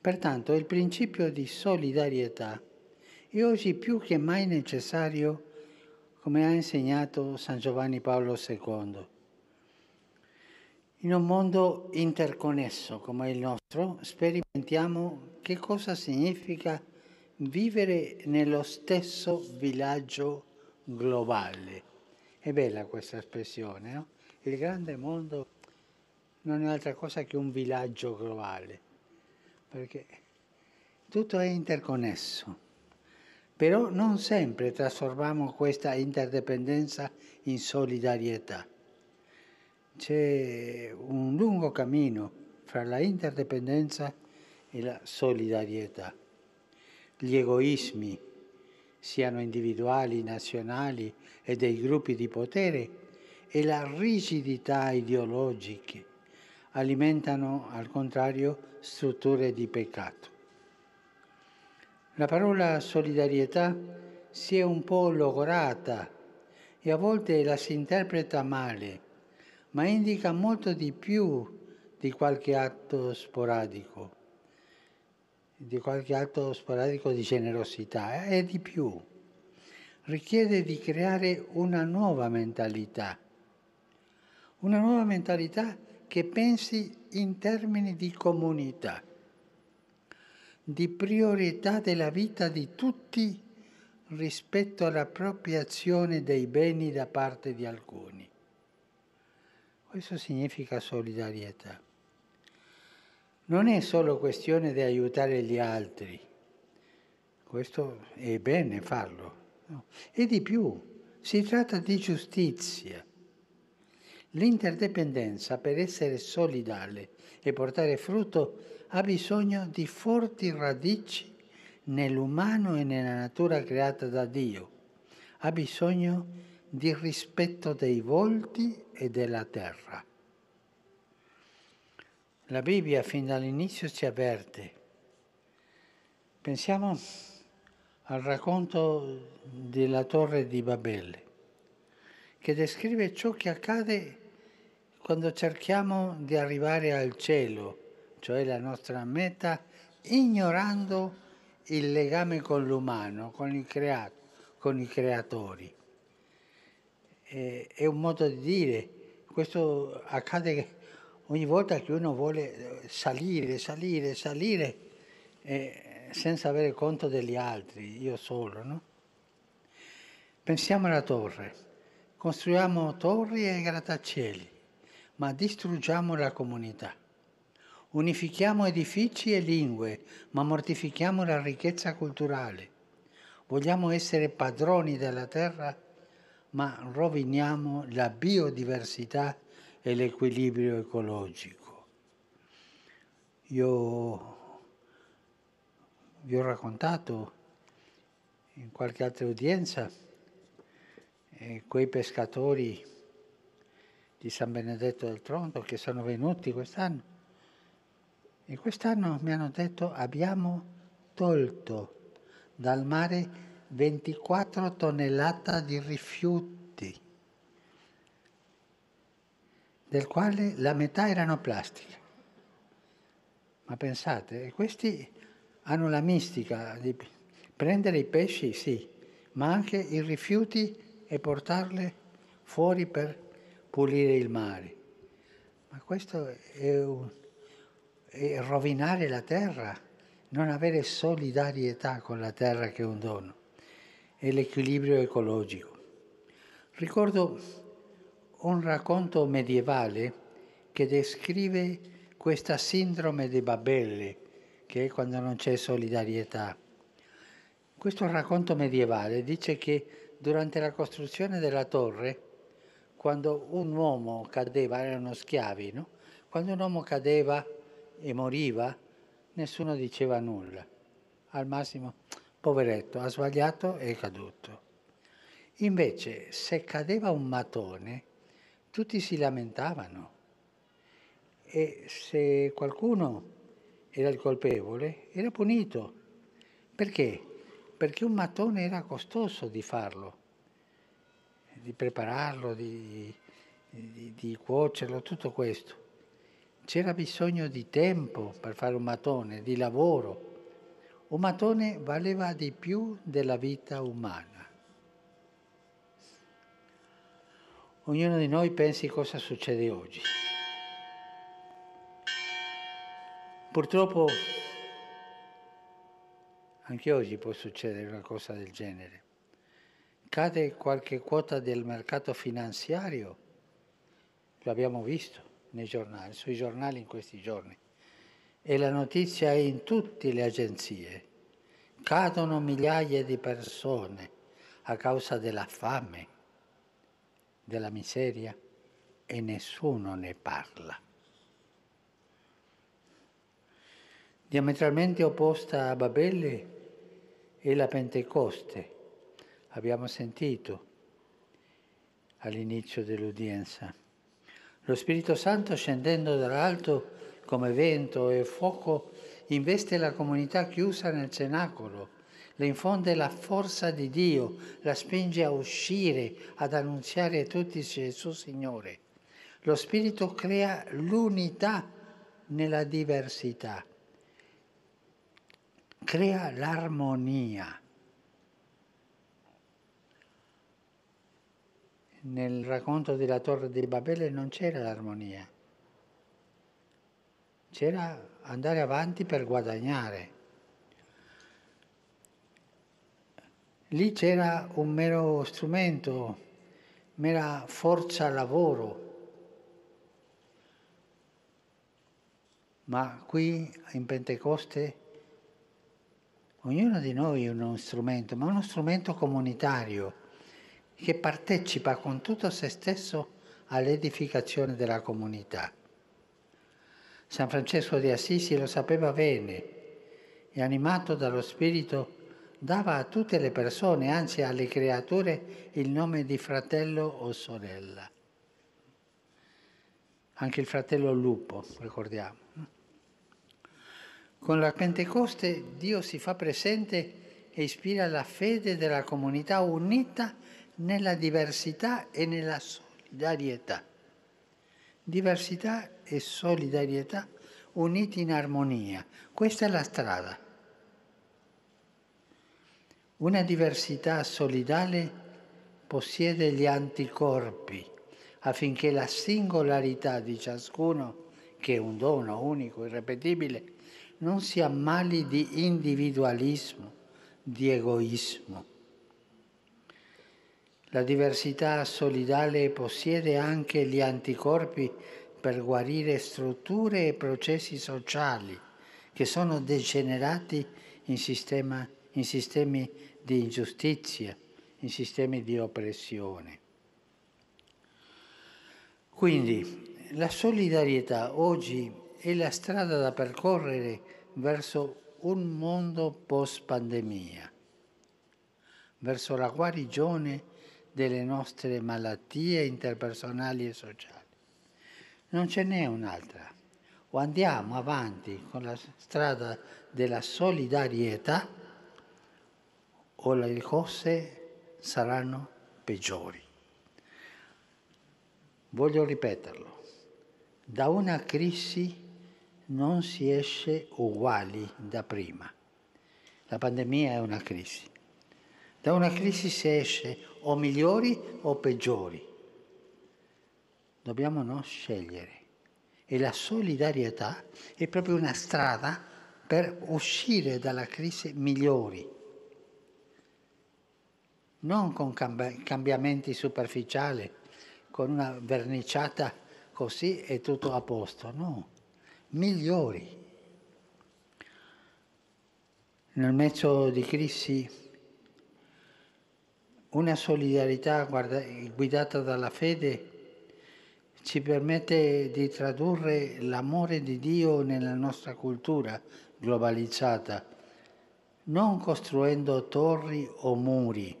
Pertanto il principio di solidarietà è oggi più che mai necessario, come ha insegnato San Giovanni Paolo II. In un mondo interconnesso come il nostro, sperimentiamo che cosa significa vivere nello stesso villaggio globale. È bella questa espressione, no? Il grande mondo non è altra cosa che un villaggio globale perché tutto è interconnesso. Però non sempre trasformiamo questa interdipendenza in solidarietà. C'è un lungo cammino fra la interdipendenza e la solidarietà. Gli egoismi, siano individuali, nazionali e dei gruppi di potere, e la rigidità ideologiche alimentano al contrario strutture di peccato. La parola solidarietà si è un po' logorata e a volte la si interpreta male, ma indica molto di più di qualche atto sporadico, di qualche atto sporadico di generosità, è di più. Richiede di creare una nuova mentalità, una nuova mentalità che pensi in termini di comunità, di priorità della vita di tutti rispetto all'appropriazione dei beni da parte di alcuni. Questo significa solidarietà. Non è solo questione di aiutare gli altri, questo è bene farlo, no? e di più, si tratta di giustizia. L'interdipendenza per essere solidale e portare frutto ha bisogno di forti radici nell'umano e nella natura creata da Dio. Ha bisogno di rispetto dei volti e della terra. La Bibbia fin dall'inizio ci avverte. Pensiamo al racconto della torre di Babele che descrive ciò che accade quando cerchiamo di arrivare al cielo, cioè la nostra meta, ignorando il legame con l'umano, con il creato, con i creatori. è un modo di dire, questo accade ogni volta che uno vuole salire, salire, salire, eh, senza avere conto degli altri, io solo, no? Pensiamo alla torre, costruiamo torri e grattacieli, ma distruggiamo la comunità. Unifichiamo edifici e lingue, ma mortifichiamo la ricchezza culturale. Vogliamo essere padroni della terra, ma roviniamo la biodiversità e l'equilibrio ecologico. Io vi ho raccontato in qualche altra udienza eh, quei pescatori di San Benedetto del Tronto che sono venuti quest'anno e quest'anno mi hanno detto abbiamo tolto dal mare 24 tonnellate di rifiuti, del quale la metà erano plastiche. Ma pensate, questi hanno la mistica di prendere i pesci, sì, ma anche i rifiuti e portarli fuori per pulire il mare. Ma questo è, un, è rovinare la terra, non avere solidarietà con la terra che è un dono e l'equilibrio ecologico. Ricordo un racconto medievale che descrive questa sindrome di Babele, che è quando non c'è solidarietà. Questo racconto medievale dice che durante la costruzione della torre, quando un uomo cadeva, erano schiavi, no? Quando un uomo cadeva e moriva, nessuno diceva nulla. Al massimo poveretto, ha sbagliato e è caduto. Invece, se cadeva un matone, tutti si lamentavano e se qualcuno era il colpevole, era punito. Perché? Perché un matone era costoso di farlo, di prepararlo, di, di, di cuocerlo, tutto questo. C'era bisogno di tempo per fare un matone, di lavoro. Un matone valeva di più della vita umana. Ognuno di noi pensi cosa succede oggi. Purtroppo anche oggi può succedere una cosa del genere. Cade qualche quota del mercato finanziario, lo abbiamo visto nei giornali, sui giornali in questi giorni e la notizia è in tutte le agenzie. Cadono migliaia di persone a causa della fame, della miseria e nessuno ne parla. Diametralmente opposta a Babele è la Pentecoste, abbiamo sentito all'inizio dell'udienza. Lo Spirito Santo scendendo dall'alto come vento e fuoco, investe la comunità chiusa nel cenacolo, le infonde la forza di Dio, la spinge a uscire, ad annunziare a tutti Gesù Signore. Lo Spirito crea l'unità nella diversità, crea l'armonia. Nel racconto della Torre di Babele non c'era l'armonia c'era andare avanti per guadagnare. Lì c'era un mero strumento, mera forza lavoro. Ma qui in Pentecoste ognuno di noi è uno strumento, ma uno strumento comunitario che partecipa con tutto se stesso all'edificazione della comunità. San Francesco di Assisi lo sapeva bene e animato dallo Spirito dava a tutte le persone, anzi alle creature, il nome di fratello o sorella. Anche il fratello lupo, ricordiamo. Con la Pentecoste Dio si fa presente e ispira la fede della comunità unita nella diversità e nella solidarietà diversità e solidarietà uniti in armonia. Questa è la strada. Una diversità solidale possiede gli anticorpi affinché la singolarità di ciascuno, che è un dono unico, irrepetibile, non si ammali di individualismo, di egoismo. La diversità solidale possiede anche gli anticorpi per guarire strutture e processi sociali che sono degenerati in, sistema, in sistemi di ingiustizia, in sistemi di oppressione. Quindi la solidarietà oggi è la strada da percorrere verso un mondo post pandemia, verso la guarigione delle nostre malattie interpersonali e sociali. Non ce n'è un'altra. O andiamo avanti con la strada della solidarietà o le cose saranno peggiori. Voglio ripeterlo. Da una crisi non si esce uguali da prima. La pandemia è una crisi. Da una crisi si esce o migliori o peggiori. Dobbiamo non scegliere. E la solidarietà è proprio una strada per uscire dalla crisi migliori. Non con cambiamenti superficiali, con una verniciata così è tutto a posto, no, migliori. Nel mezzo di crisi una solidarietà guidata dalla fede ci permette di tradurre l'amore di Dio nella nostra cultura globalizzata, non costruendo torri o muri.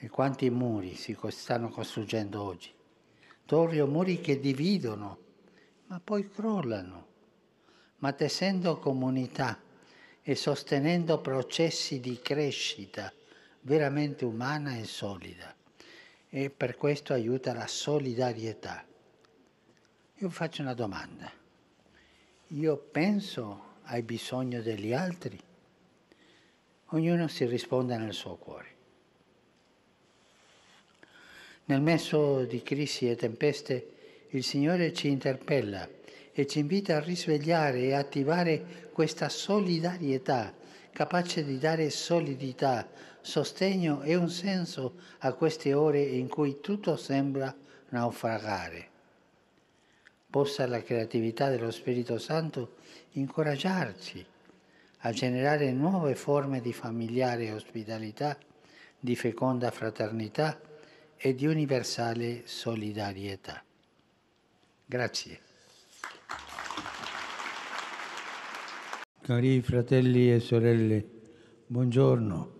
E quanti muri si stanno costruendo oggi? Torri o muri che dividono, ma poi crollano, ma tessendo comunità e sostenendo processi di crescita veramente umana e solida e per questo aiuta la solidarietà. Io faccio una domanda. Io penso ai bisogni degli altri? Ognuno si risponde nel suo cuore. Nel mezzo di crisi e tempeste il Signore ci interpella e ci invita a risvegliare e attivare questa solidarietà capace di dare solidità, sostegno e un senso a queste ore in cui tutto sembra naufragare. Possa la creatività dello Spirito Santo incoraggiarci a generare nuove forme di familiare ospitalità, di feconda fraternità e di universale solidarietà. Grazie. Cari fratelli e sorelle, buongiorno.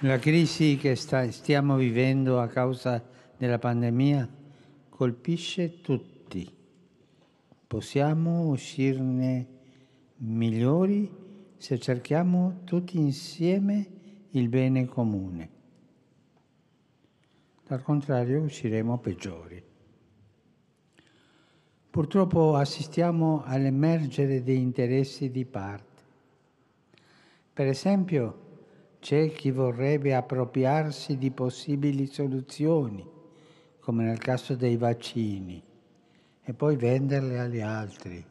La crisi che sta, stiamo vivendo a causa della pandemia colpisce tutti. Possiamo uscirne migliori se cerchiamo tutti insieme il bene comune dal contrario usciremo peggiori. Purtroppo assistiamo all'emergere di interessi di parte. Per esempio, c'è chi vorrebbe appropriarsi di possibili soluzioni, come nel caso dei vaccini, e poi venderle agli altri.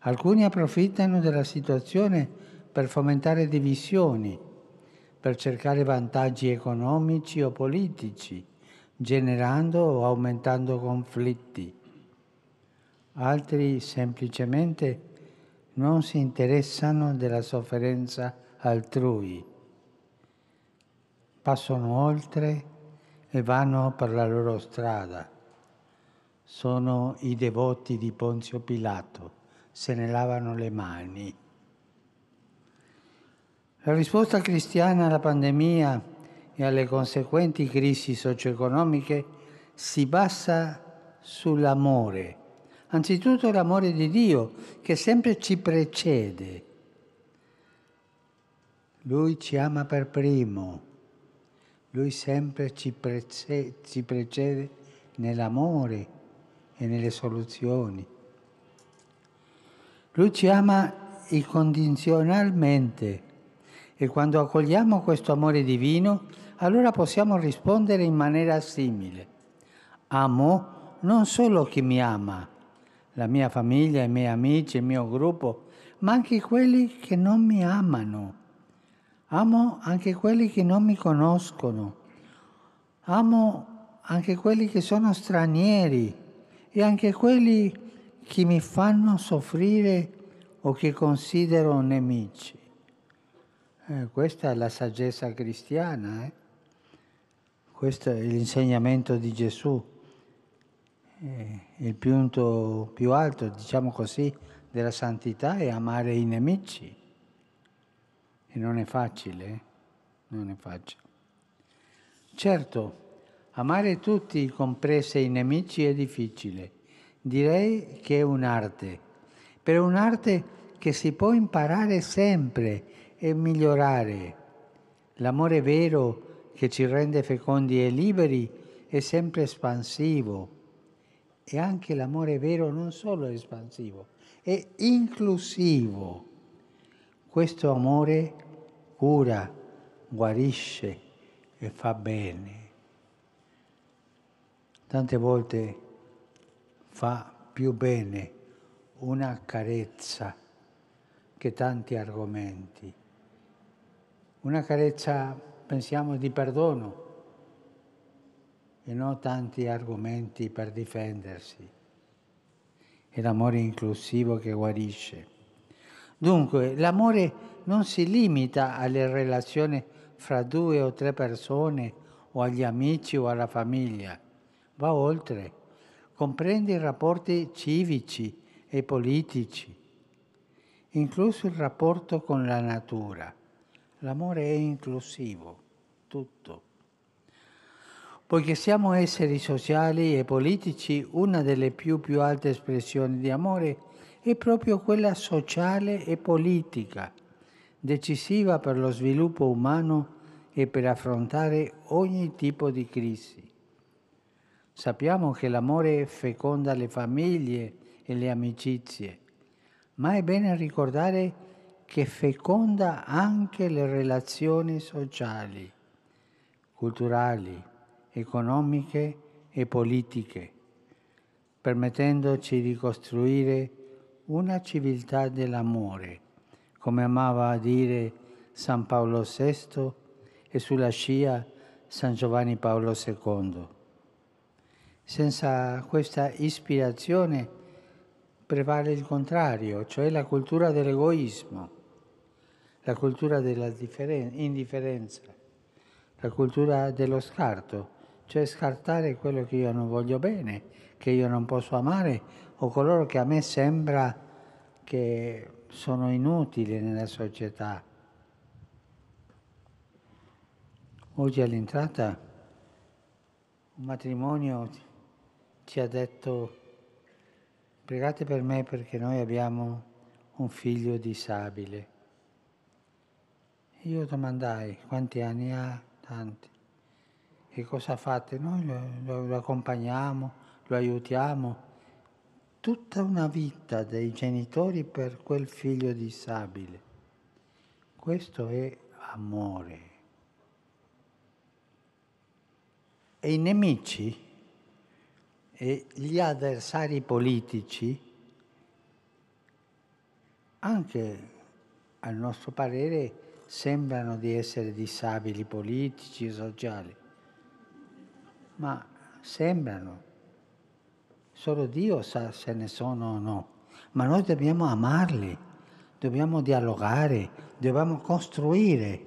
Alcuni approfittano della situazione per fomentare divisioni per cercare vantaggi economici o politici, generando o aumentando conflitti. Altri semplicemente non si interessano della sofferenza altrui, passano oltre e vanno per la loro strada. Sono i devoti di Ponzio Pilato, se ne lavano le mani. La risposta cristiana alla pandemia e alle conseguenti crisi socio-economiche si basa sull'amore, anzitutto l'amore di Dio che sempre ci precede. Lui ci ama per primo, lui sempre ci, prece- ci precede nell'amore e nelle soluzioni. Lui ci ama incondizionalmente e quando accogliamo questo amore divino, allora possiamo rispondere in maniera simile. Amo non solo chi mi ama, la mia famiglia, i miei amici, il mio gruppo, ma anche quelli che non mi amano. Amo anche quelli che non mi conoscono. Amo anche quelli che sono stranieri e anche quelli che mi fanno soffrire o che considero nemici. Eh, questa è la saggezza cristiana, eh? questo è l'insegnamento di Gesù. Eh, il punto più alto, diciamo così, della santità è amare i nemici. E non è facile, non è facile. Certo, amare tutti, compresi i nemici, è difficile. Direi che è un'arte, però un'arte che si può imparare sempre e migliorare. L'amore vero che ci rende fecondi e liberi è sempre espansivo e anche l'amore vero non solo è espansivo, è inclusivo. Questo amore cura, guarisce e fa bene. Tante volte fa più bene una carezza che tanti argomenti. Una carezza, pensiamo, di perdono, e non tanti argomenti per difendersi. È l'amore inclusivo che guarisce. Dunque, l'amore non si limita alle relazioni fra due o tre persone o agli amici o alla famiglia, va oltre, comprende i rapporti civici e politici, incluso il rapporto con la natura. L'amore è inclusivo, tutto. Poiché siamo esseri sociali e politici, una delle più, più alte espressioni di amore è proprio quella sociale e politica, decisiva per lo sviluppo umano e per affrontare ogni tipo di crisi. Sappiamo che l'amore feconda le famiglie e le amicizie, ma è bene ricordare che feconda anche le relazioni sociali, culturali, economiche e politiche, permettendoci di costruire una civiltà dell'amore, come amava dire San Paolo VI e sulla scia San Giovanni Paolo II. Senza questa ispirazione prevale il contrario, cioè la cultura dell'egoismo, la cultura dell'indifferenza, la cultura dello scarto, cioè scartare quello che io non voglio bene, che io non posso amare o coloro che a me sembra che sono inutili nella società. Oggi all'entrata un matrimonio ci ha detto pregate per me perché noi abbiamo un figlio disabile. Io domandai quanti anni ha? Tanti che cosa fate? Noi lo, lo, accompagniamo, lo aiutiamo. Tutta una vita dei genitori per quel figlio disabile. Questo è amore. E i nemici e gli avversari politici, anche al nostro parere, sembrano di essere disabili politici e sociali ma sembrano. Solo Dio sa se ne sono o no. Ma noi dobbiamo amarli, dobbiamo dialogare, dobbiamo costruire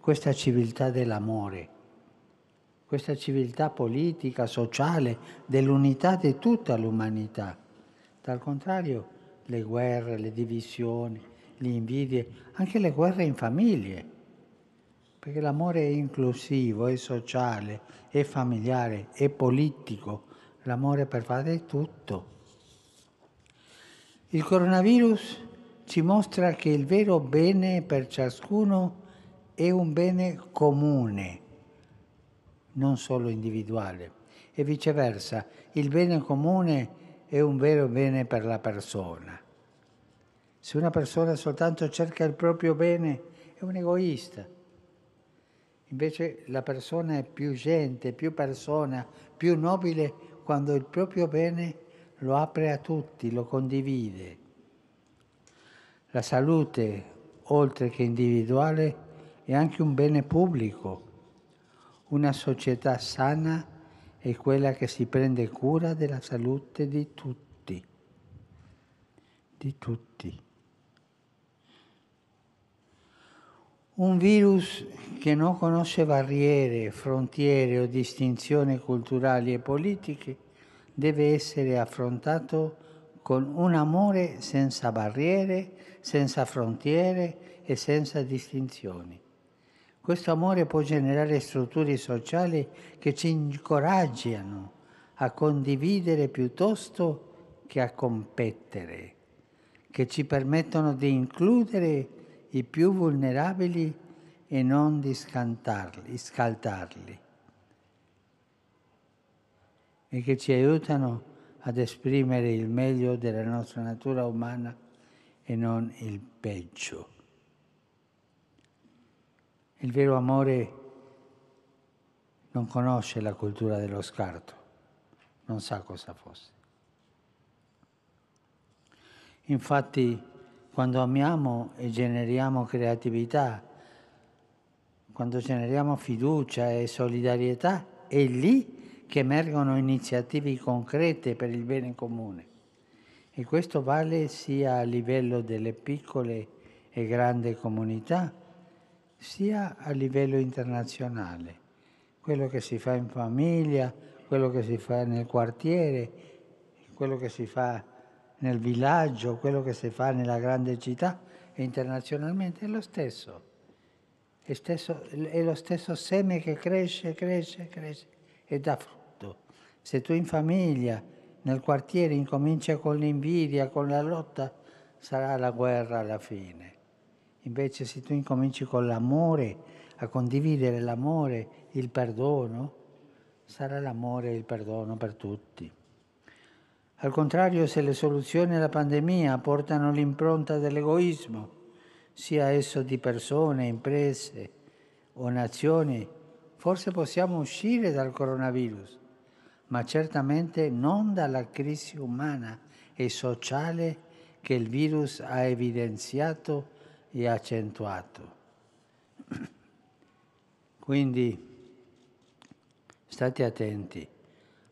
questa civiltà dell'amore, questa civiltà politica, sociale, dell'unità di tutta l'umanità. Dal contrario, le guerre, le divisioni, le invidie, anche le guerre in famiglie perché l'amore è inclusivo, è sociale, è familiare, è politico, l'amore per fare tutto. Il coronavirus ci mostra che il vero bene per ciascuno è un bene comune, non solo individuale, e viceversa, il bene comune è un vero bene per la persona. Se una persona soltanto cerca il proprio bene, è un egoista. Invece la persona è più gente, più persona, più nobile quando il proprio bene lo apre a tutti, lo condivide. La salute, oltre che individuale, è anche un bene pubblico. Una società sana è quella che si prende cura della salute di tutti. Di tutti. Un virus che non conosce barriere, frontiere o distinzioni culturali e politiche deve essere affrontato con un amore senza barriere, senza frontiere e senza distinzioni. Questo amore può generare strutture sociali che ci incoraggiano a condividere piuttosto che a competere, che ci permettono di includere i più vulnerabili e non di scaldarli e che ci aiutano ad esprimere il meglio della nostra natura umana e non il peggio. Il vero amore non conosce la cultura dello scarto, non sa cosa fosse. Infatti quando amiamo e generiamo creatività, quando generiamo fiducia e solidarietà, è lì che emergono iniziative concrete per il bene comune. E questo vale sia a livello delle piccole e grandi comunità, sia a livello internazionale. Quello che si fa in famiglia, quello che si fa nel quartiere, quello che si fa nel villaggio, quello che si fa nella grande città e internazionalmente è lo stesso. È, stesso, è lo stesso seme che cresce, cresce, cresce e dà frutto. Se tu in famiglia, nel quartiere, incominci con l'invidia, con la lotta, sarà la guerra alla fine. Invece se tu incominci con l'amore, a condividere l'amore, il perdono, sarà l'amore e il perdono per tutti. Al contrario, se le soluzioni alla pandemia portano l'impronta dell'egoismo, sia esso di persone, imprese o nazioni, forse possiamo uscire dal coronavirus, ma certamente non dalla crisi umana e sociale che il virus ha evidenziato e accentuato. Quindi state attenti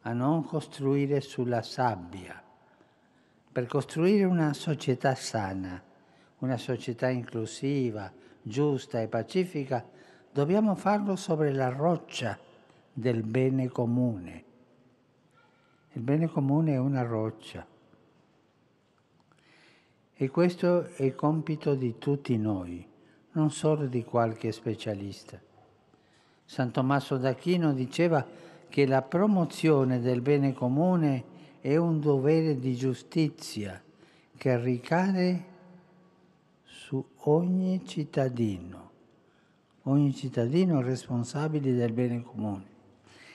a non costruire sulla sabbia. Per costruire una società sana, una società inclusiva, giusta e pacifica, dobbiamo farlo sobre la roccia del bene comune. Il bene comune è una roccia. E questo è il compito di tutti noi, non solo di qualche specialista. San Tommaso d'Aquino diceva che la promozione del bene comune è un dovere di giustizia che ricade su ogni cittadino. Ogni cittadino responsabile del bene comune.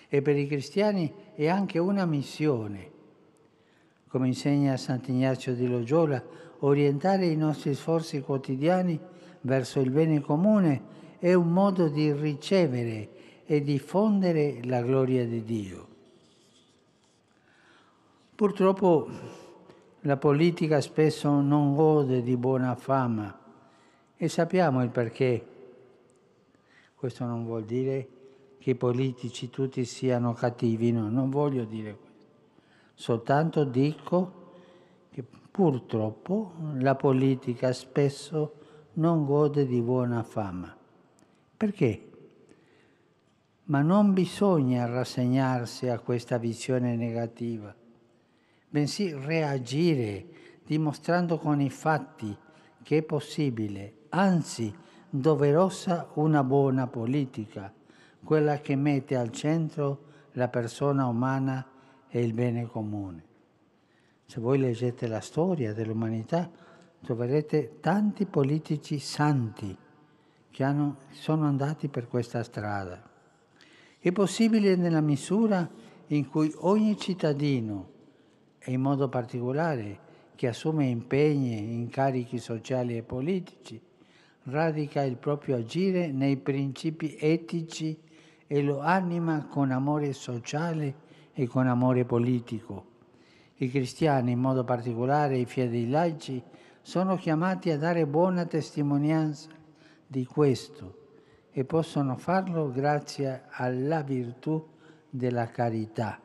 E per i cristiani è anche una missione. Come insegna Sant'Ignazio di Loyola, orientare i nostri sforzi quotidiani verso il bene comune è un modo di ricevere e diffondere la gloria di Dio. Purtroppo la politica spesso non gode di buona fama e sappiamo il perché. Questo non vuol dire che i politici tutti siano cattivi, no, non voglio dire questo. Soltanto dico che purtroppo la politica spesso non gode di buona fama. Perché? Ma non bisogna rassegnarsi a questa visione negativa, bensì reagire dimostrando con i fatti che è possibile, anzi doverosa una buona politica, quella che mette al centro la persona umana e il bene comune. Se voi leggete la storia dell'umanità, troverete tanti politici santi che hanno, sono andati per questa strada. È possibile nella misura in cui ogni cittadino e in modo particolare chi assume impegni, incarichi sociali e politici, radica il proprio agire nei principi etici e lo anima con amore sociale e con amore politico. I cristiani, in modo particolare i fedeli laici, sono chiamati a dare buona testimonianza di questo e possono farlo grazie alla virtù della carità,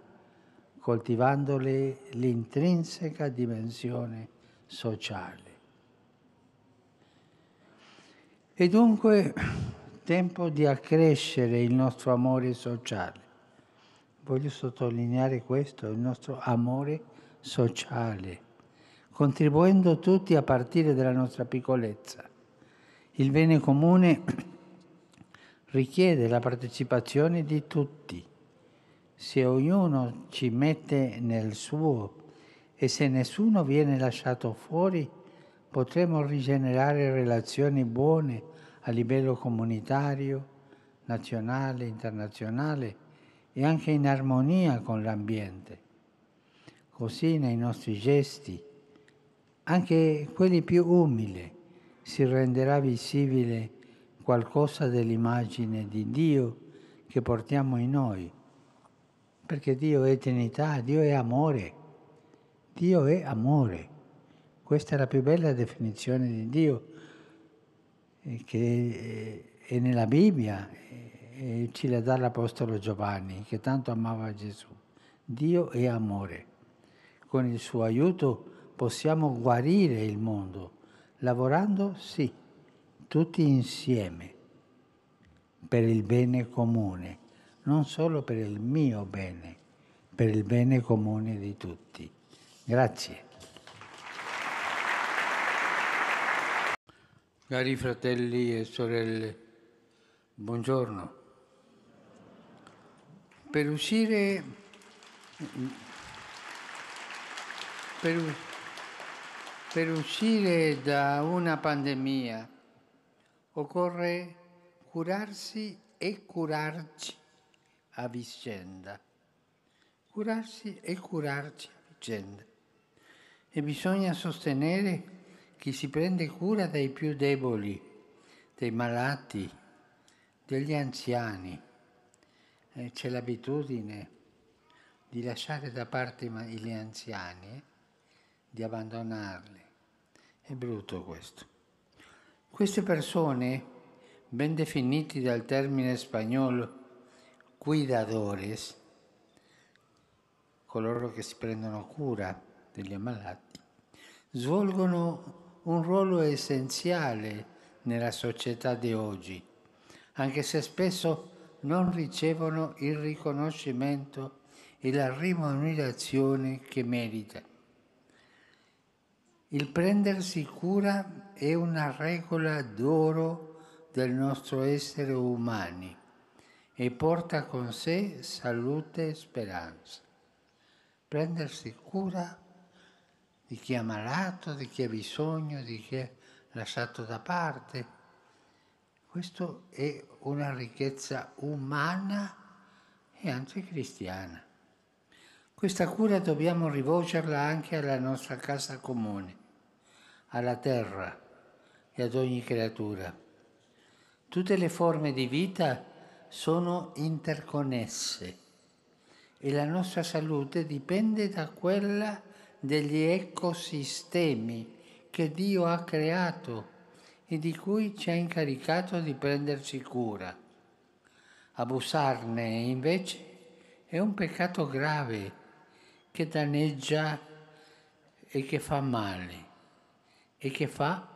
coltivandole l'intrinseca dimensione sociale. E dunque tempo di accrescere il nostro amore sociale. Voglio sottolineare questo, il nostro amore sociale, contribuendo tutti a partire dalla nostra piccolezza. Il bene comune richiede la partecipazione di tutti. Se ognuno ci mette nel suo e se nessuno viene lasciato fuori, potremo rigenerare relazioni buone a livello comunitario, nazionale, internazionale e anche in armonia con l'ambiente. Così nei nostri gesti, anche quelli più umili, si renderà visibile qualcosa dell'immagine di Dio che portiamo in noi. Perché Dio è eternità, Dio è amore. Dio è amore. Questa è la più bella definizione di Dio che è nella Bibbia e ci la dà l'Apostolo Giovanni, che tanto amava Gesù. Dio è amore. Con il suo aiuto possiamo guarire il mondo, lavorando sì, tutti insieme, per il bene comune, non solo per il mio bene, per il bene comune di tutti. Grazie. Cari fratelli e sorelle, buongiorno. Per uscire, per, per uscire da una pandemia occorre curarsi e curarci a vicenda. Curarsi e curarci a vicenda. E bisogna sostenere chi si prende cura dei più deboli, dei malati, degli anziani. Eh, c'è l'abitudine di lasciare da parte gli anziani, eh, di abbandonarli. È brutto questo. Queste persone, ben definiti dal termine spagnolo cuidadores, coloro che si prendono cura degli ammalati, svolgono un ruolo essenziale nella società di oggi, anche se spesso non ricevono il riconoscimento e la rimunerazione che meritano. Il prendersi cura è una regola d'oro del nostro essere umani e porta con sé salute e speranza. Prendersi cura di chi è malato, di chi ha bisogno, di chi è lasciato da parte. Questo è una ricchezza umana e anche cristiana. Questa cura dobbiamo rivolgerla anche alla nostra casa comune, alla terra e ad ogni creatura. Tutte le forme di vita sono interconnesse e la nostra salute dipende da quella degli ecosistemi che Dio ha creato e di cui ci ha incaricato di prenderci cura. Abusarne invece è un peccato grave che danneggia e che fa male e che fa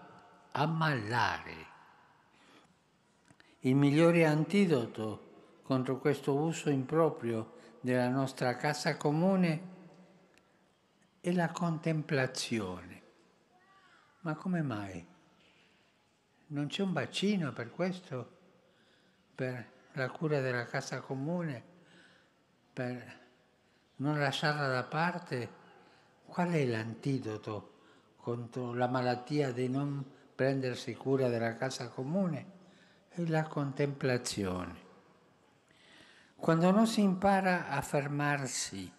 ammalare. Il migliore antidoto contro questo uso improprio della nostra casa comune è la contemplazione. Ma come mai? Non c'è un bacino per questo, per la cura della casa comune, per non lasciarla da parte? Qual è l'antidoto contro la malattia di non prendersi cura della casa comune? È la contemplazione. Quando non si impara a fermarsi,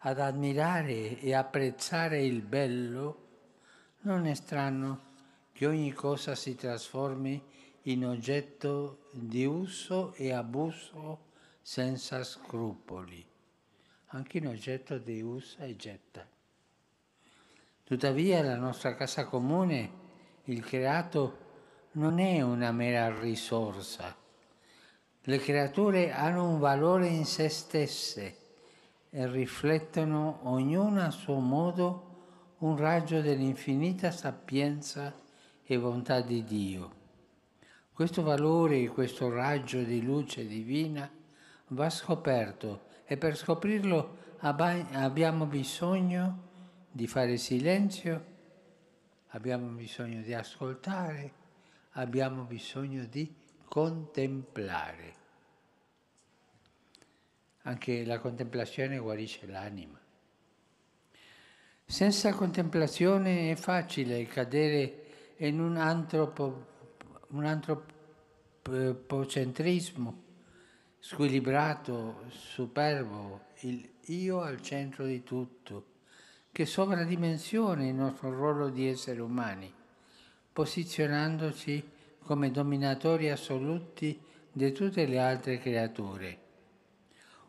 ad ammirare e apprezzare il bello, non è strano che ogni cosa si trasformi in oggetto di uso e abuso senza scrupoli, anche in oggetto di usa e getta. Tuttavia la nostra casa comune, il creato, non è una mera risorsa. Le creature hanno un valore in se stesse e riflettono ognuna a suo modo un raggio dell'infinita sapienza e bontà di Dio. Questo valore, questo raggio di luce divina va scoperto e per scoprirlo abbiamo bisogno di fare silenzio, abbiamo bisogno di ascoltare, abbiamo bisogno di contemplare. Anche la contemplazione guarisce l'anima. Senza contemplazione è facile cadere in un, antropo, un antropocentrismo squilibrato, superbo, il io al centro di tutto, che sovradimensiona il nostro ruolo di esseri umani, posizionandoci come dominatori assoluti di tutte le altre creature.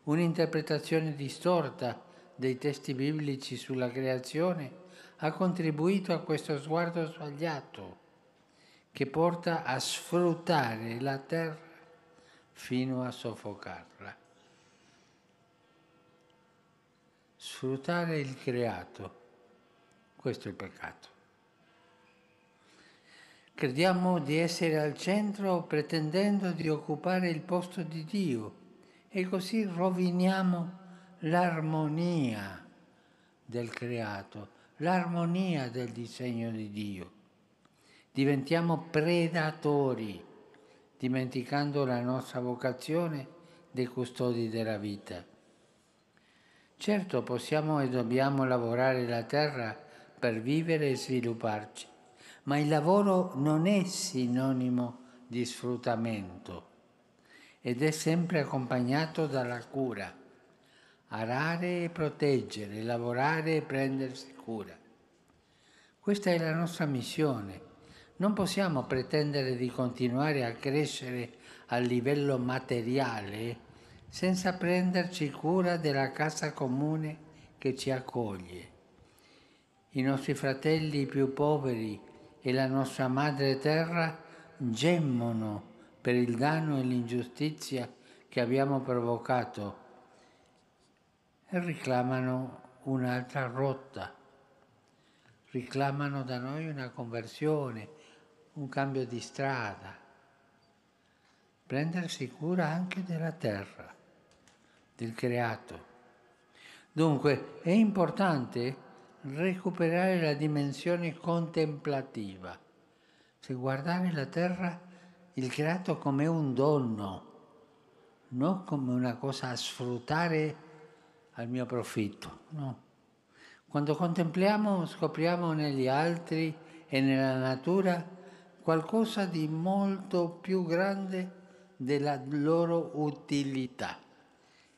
Un'interpretazione distorta dei testi biblici sulla creazione ha contribuito a questo sguardo sbagliato che porta a sfruttare la terra fino a soffocarla. Sfruttare il creato, questo è il peccato. Crediamo di essere al centro pretendendo di occupare il posto di Dio e così roviniamo l'armonia del creato, l'armonia del disegno di Dio. Diventiamo predatori, dimenticando la nostra vocazione dei custodi della vita. Certo possiamo e dobbiamo lavorare la terra per vivere e svilupparci, ma il lavoro non è sinonimo di sfruttamento ed è sempre accompagnato dalla cura. Arare e proteggere, lavorare e prendersi cura. Questa è la nostra missione. Non possiamo pretendere di continuare a crescere a livello materiale senza prenderci cura della casa comune che ci accoglie. I nostri fratelli più poveri e la nostra madre terra gemmono per il danno e l'ingiustizia che abbiamo provocato e reclamano un'altra rotta, reclamano da noi una conversione, un cambio di strada, prendersi cura anche della terra, del creato. Dunque è importante recuperare la dimensione contemplativa, cioè guardare la terra il creato come un dono, non come una cosa a sfruttare al mio profitto. No. Quando contempliamo scopriamo negli altri e nella natura qualcosa di molto più grande della loro utilità.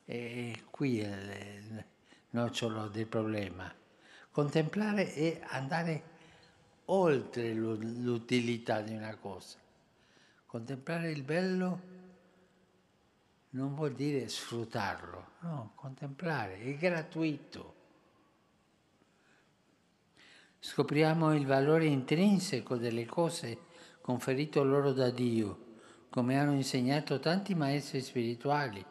E qui è il nocciolo del problema. Contemplare è andare oltre l'utilità di una cosa. Contemplare il bello non vuol dire sfruttarlo, no, contemplare è gratuito. Scopriamo il valore intrinseco delle cose conferito loro da Dio, come hanno insegnato tanti maestri spirituali.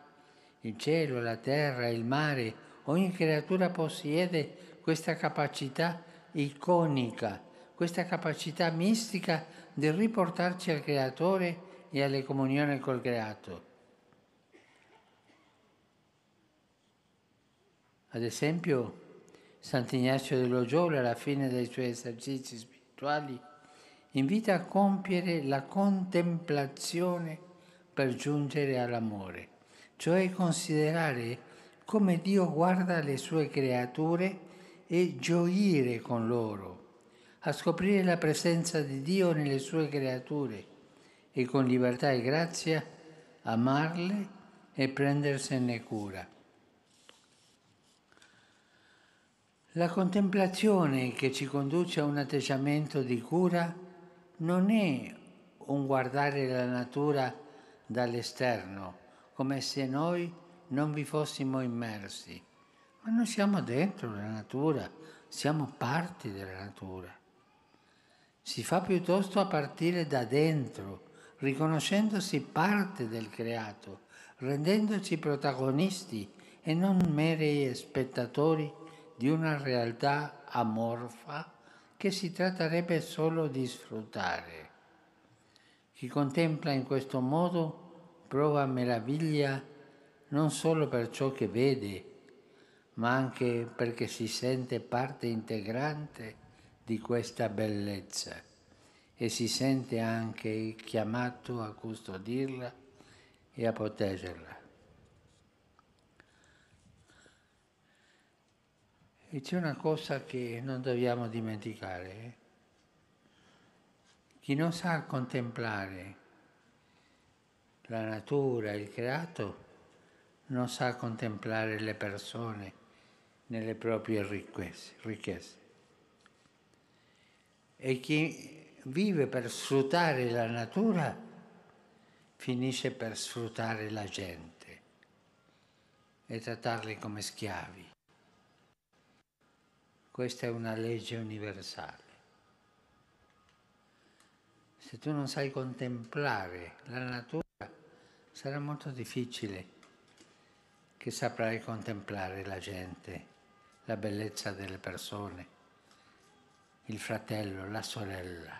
Il cielo, la terra, il mare, ogni creatura possiede questa capacità iconica, questa capacità mistica di riportarci al Creatore e alle comunioni col Creato. Ad esempio, Sant'Ignazio de Loyola, alla fine dei suoi esercizi spirituali, invita a compiere la contemplazione per giungere all'amore, cioè considerare come Dio guarda le sue creature e gioire con loro a scoprire la presenza di Dio nelle sue creature e con libertà e grazia amarle e prendersene cura. La contemplazione che ci conduce a un atteggiamento di cura non è un guardare la natura dall'esterno, come se noi non vi fossimo immersi, ma noi siamo dentro la natura, siamo parti della natura. Si fa piuttosto a partire da dentro, riconoscendosi parte del creato, rendendoci protagonisti e non meri spettatori di una realtà amorfa che si tratterebbe solo di sfruttare. Chi contempla in questo modo prova meraviglia non solo per ciò che vede, ma anche perché si sente parte integrante di questa bellezza e si sente anche chiamato a custodirla e a proteggerla. E c'è una cosa che non dobbiamo dimenticare. Chi non sa contemplare la natura, il creato, non sa contemplare le persone nelle proprie ricchezze. E chi vive per sfruttare la natura finisce per sfruttare la gente e trattarli come schiavi. Questa è una legge universale. Se tu non sai contemplare la natura, sarà molto difficile che saprai contemplare la gente, la bellezza delle persone, il fratello, la sorella,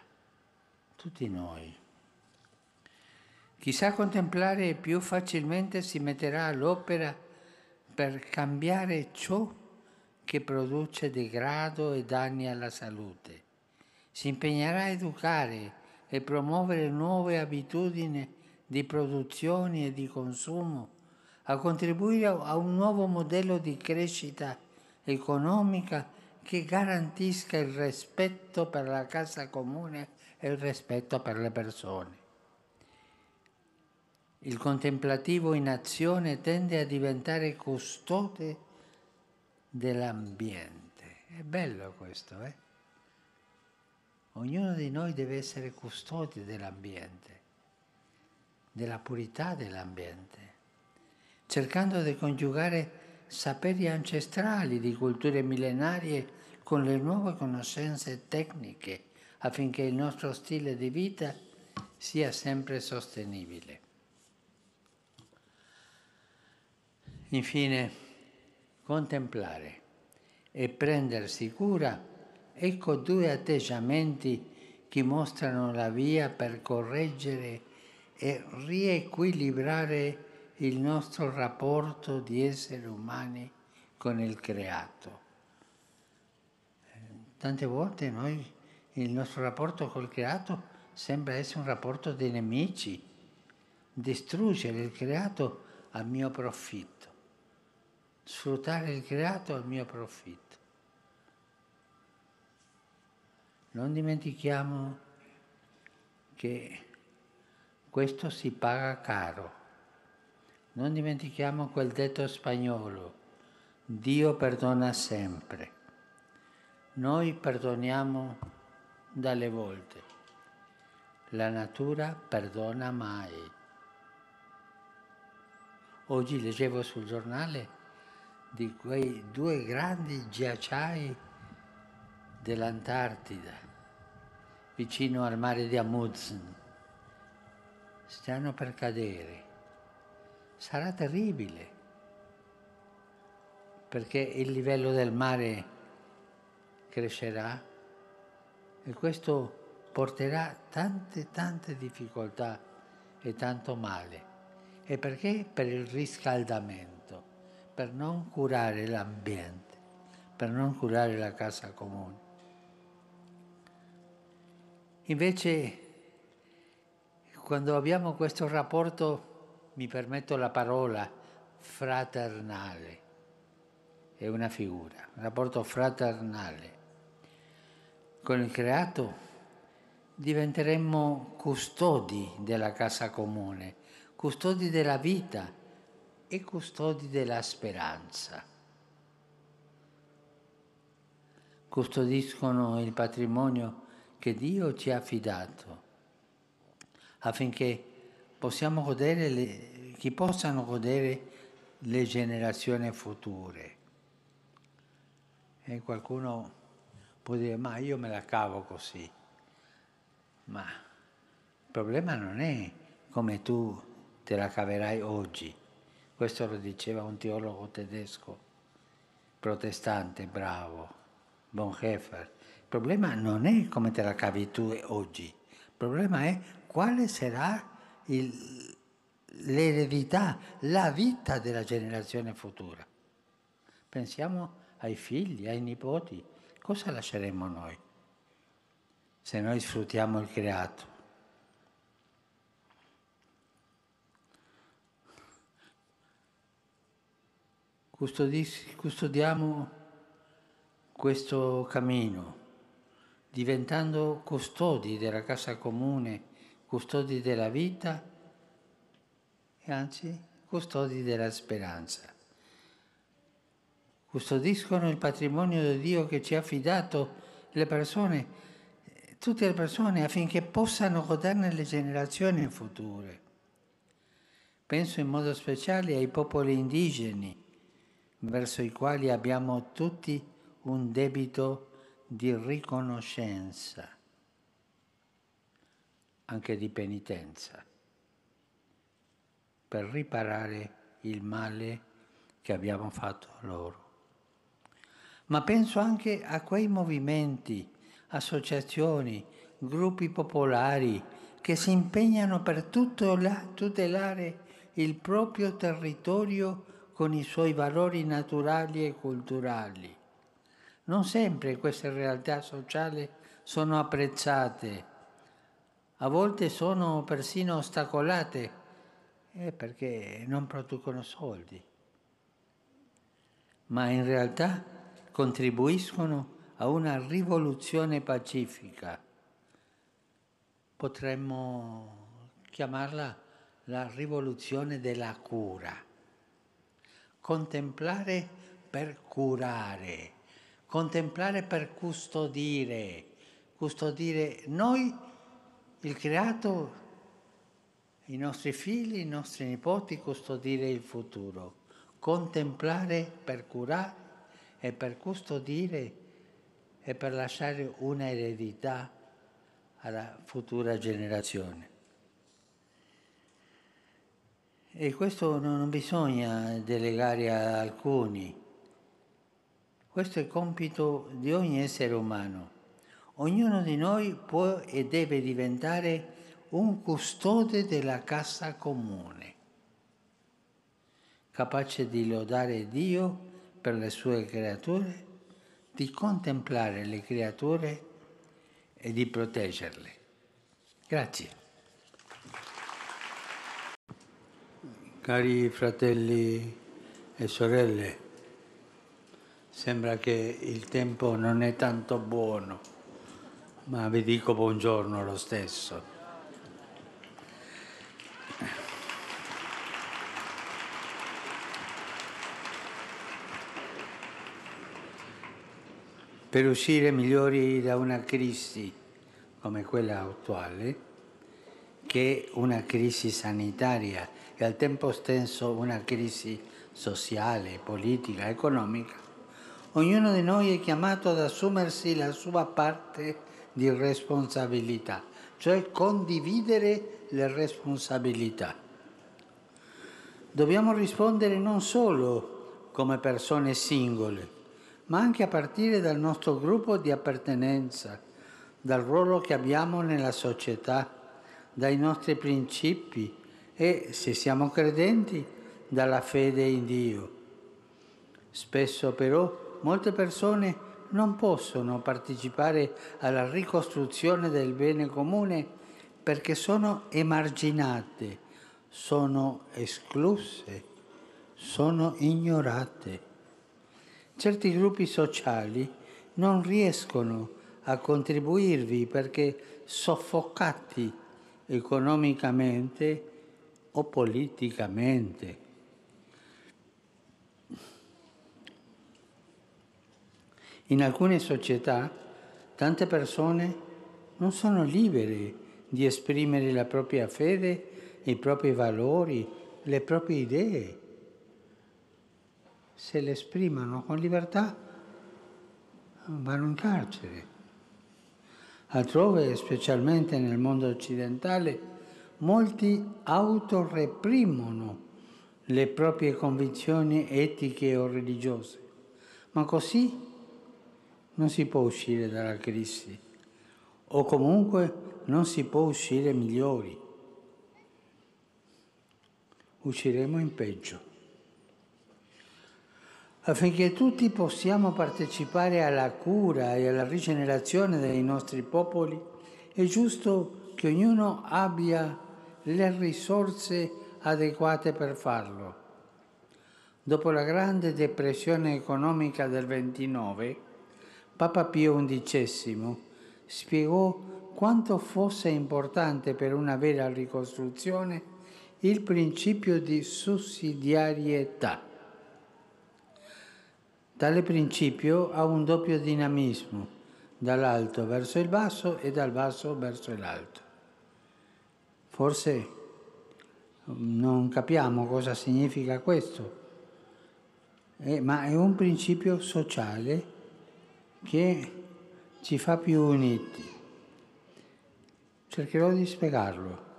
tutti noi. Chi sa contemplare più facilmente si metterà all'opera per cambiare ciò che produce degrado e danni alla salute. Si impegnerà a educare e promuovere nuove abitudini di produzione e di consumo, a contribuire a un nuovo modello di crescita economica che garantisca il rispetto per la casa comune e il rispetto per le persone. Il contemplativo in azione tende a diventare custode dell'ambiente. È bello questo, eh? Ognuno di noi deve essere custode dell'ambiente, della purità dell'ambiente, cercando di coniugare saperi ancestrali di culture millenarie con le nuove conoscenze tecniche affinché il nostro stile di vita sia sempre sostenibile. Infine, contemplare e prendersi cura, ecco due atteggiamenti che mostrano la via per correggere e riequilibrare il nostro rapporto di esseri umani con il creato. Tante volte noi, il nostro rapporto col creato sembra essere un rapporto di nemici, distruggere il creato a mio profitto sfruttare il creato al mio profitto. Non dimentichiamo che questo si paga caro. Non dimentichiamo quel detto spagnolo, Dio perdona sempre. Noi perdoniamo dalle volte, la natura perdona mai. Oggi leggevo sul giornale di quei due grandi ghiacciai dell'Antartida, vicino al mare di Amundsen. Stanno per cadere. Sarà terribile, perché il livello del mare crescerà e questo porterà tante, tante difficoltà e tanto male. E perché? Per il riscaldamento per non curare l'ambiente, per non curare la casa comune. Invece, quando abbiamo questo rapporto, mi permetto la parola, fraternale, è una figura, un rapporto fraternale. Con il creato, diventeremmo custodi della casa comune, custodi della vita e custodi della speranza. custodiscono il patrimonio che Dio ci ha affidato affinché possiamo godere le, che possano godere le generazioni future. E qualcuno può dire, ma io me la cavo così. Ma il problema non è come tu te la caverai oggi. Questo lo diceva un teologo tedesco, protestante, bravo. Bonhoeffer. Il problema non è come te la cavi tu oggi, il problema è quale sarà il, l'eredità, la vita della generazione futura. Pensiamo ai figli, ai nipoti, cosa lasceremo noi se noi sfruttiamo il creato? Custodiamo questo cammino, diventando custodi della casa comune, custodi della vita e anzi custodi della speranza. Custodiscono il patrimonio di Dio che ci ha affidato le persone, tutte le persone affinché possano goderne le generazioni future. Penso in modo speciale ai popoli indigeni, verso i quali abbiamo tutti un debito di riconoscenza, anche di penitenza, per riparare il male che abbiamo fatto loro. Ma penso anche a quei movimenti, associazioni, gruppi popolari che si impegnano per tutelare il proprio territorio con i suoi valori naturali e culturali non sempre queste realtà sociali sono apprezzate, a volte sono persino ostacolate eh, perché non producono soldi, ma in realtà contribuiscono a una rivoluzione pacifica. Potremmo chiamarla la rivoluzione della cura. Contemplare per curare contemplare per custodire, custodire noi, il creato, i nostri figli, i nostri nipoti, custodire il futuro, contemplare per curare e per custodire e per lasciare una eredità alla futura generazione. E questo non bisogna delegare a alcuni, questo è compito di ogni essere umano. Ognuno di noi può e deve diventare un custode della casa comune, capace di lodare Dio per le sue creature, di contemplare le creature e di proteggerle. Grazie. Cari fratelli e sorelle, Sembra che il tempo non è tanto buono, ma vi dico buongiorno lo stesso. Per uscire migliori da una crisi come quella attuale, che è una crisi sanitaria e al tempo stesso una crisi sociale, politica, economica, Ognuno di noi è chiamato ad assumersi la sua parte di responsabilità, cioè condividere le responsabilità. Dobbiamo rispondere non solo come persone singole, ma anche a partire dal nostro gruppo di appartenenza, dal ruolo che abbiamo nella società, dai nostri principi e, se siamo credenti, dalla fede in Dio. Spesso però molte persone non possono partecipare alla ricostruzione del bene comune perché sono emarginate, sono escluse, sono ignorate. Certi gruppi sociali non riescono a contribuirvi perché soffocati economicamente o politicamente. In alcune società tante persone non sono libere di esprimere la propria fede, i propri valori, le proprie idee. Se le esprimono con libertà vanno in carcere. Altrove, specialmente nel mondo occidentale, molti autoreprimono le proprie convinzioni etiche o religiose, ma così non si può uscire dalla crisi o comunque non si può uscire migliori. Usciremo in peggio affinché tutti possiamo partecipare alla cura e alla rigenerazione dei nostri popoli, è giusto che ognuno abbia le risorse adeguate per farlo. Dopo la grande depressione economica del 29, Papa Pio XI spiegò quanto fosse importante per una vera ricostruzione il principio di sussidiarietà Tale principio ha un doppio dinamismo, dall'alto verso il basso e dal basso verso l'alto. Forse non capiamo cosa significa questo, eh, ma è un principio sociale che ci fa più uniti. Cercherò di spiegarlo.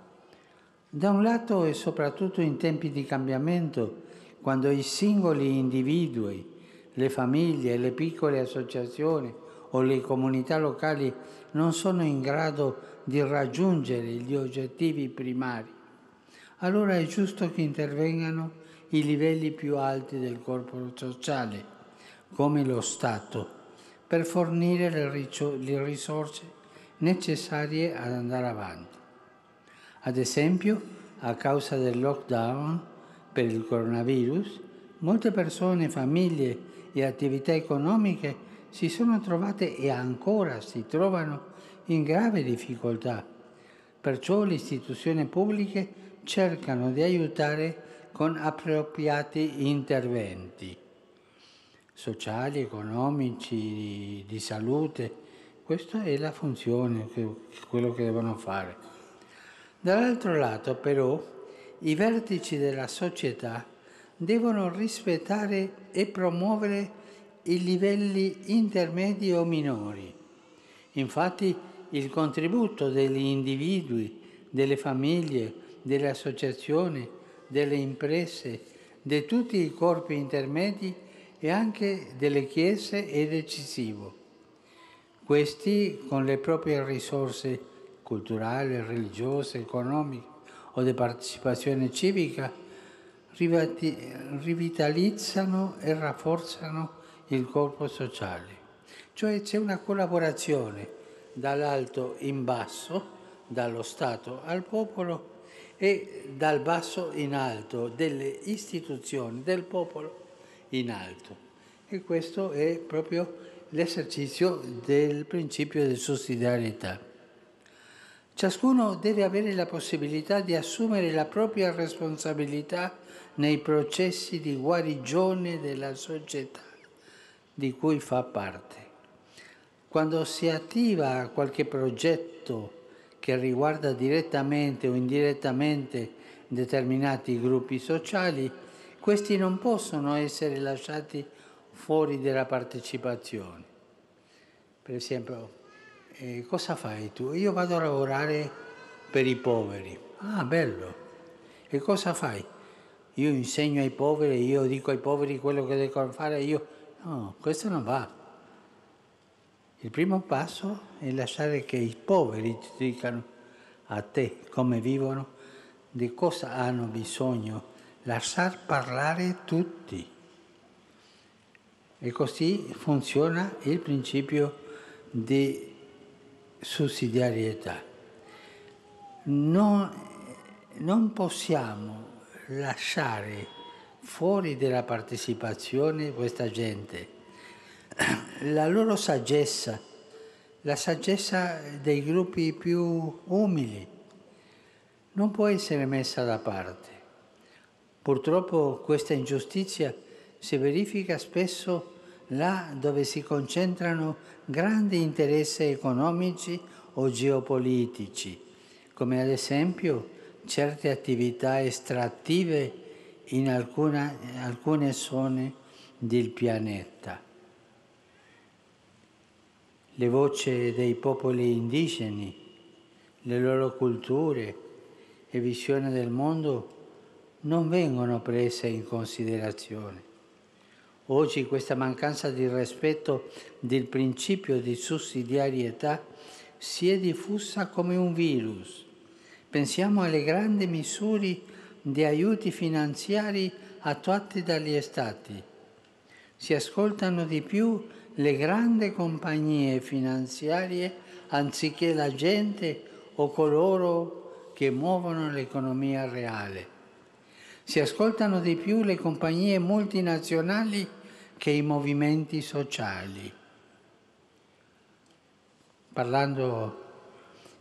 Da un lato e soprattutto in tempi di cambiamento, quando i singoli individui le famiglie, le piccole associazioni o le comunità locali non sono in grado di raggiungere gli obiettivi primari, allora è giusto che intervengano i livelli più alti del corpo sociale, come lo Stato, per fornire le risorse necessarie ad andare avanti. Ad esempio, a causa del lockdown per il coronavirus, molte persone, famiglie e attività economiche si sono trovate e ancora si trovano in grave difficoltà. Perciò le istituzioni pubbliche cercano di aiutare con appropriati interventi sociali, economici, di salute. Questa è la funzione, quello che devono fare. Dall'altro lato però i vertici della società devono rispettare e promuovere i livelli intermedi o minori. Infatti il contributo degli individui, delle famiglie, delle associazioni, delle imprese, di tutti i corpi intermedi e anche delle chiese è decisivo. Questi con le proprie risorse culturali, religiose, economiche o di partecipazione civica rivitalizzano e rafforzano il corpo sociale. Cioè c'è una collaborazione dall'alto in basso, dallo Stato al popolo e dal basso in alto, delle istituzioni del popolo in alto. E questo è proprio l'esercizio del principio di sussidiarietà. Ciascuno deve avere la possibilità di assumere la propria responsabilità nei processi di guarigione della società di cui fa parte. Quando si attiva qualche progetto che riguarda direttamente o indirettamente determinati gruppi sociali, questi non possono essere lasciati fuori dalla partecipazione. Per esempio, eh, cosa fai tu? Io vado a lavorare per i poveri. Ah, bello. E cosa fai? io insegno ai poveri, io dico ai poveri quello che devono fare, io... No, questo non va. Il primo passo è lasciare che i poveri ti dicano a te come vivono, di cosa hanno bisogno, lasciar parlare tutti. E così funziona il principio di sussidiarietà. Non, non possiamo lasciare fuori dalla partecipazione questa gente. La loro saggezza, la saggezza dei gruppi più umili, non può essere messa da parte. Purtroppo questa ingiustizia si verifica spesso là dove si concentrano grandi interessi economici o geopolitici, come ad esempio certe attività estrattive in alcuna, alcune zone del pianeta. Le voci dei popoli indigeni, le loro culture e visione del mondo non vengono prese in considerazione. Oggi questa mancanza di rispetto del principio di sussidiarietà si è diffusa come un virus. Pensiamo alle grandi misure di aiuti finanziari attuati dagli Stati. Si ascoltano di più le grandi compagnie finanziarie anziché la gente o coloro che muovono l'economia reale. Si ascoltano di più le compagnie multinazionali che i movimenti sociali. Parlando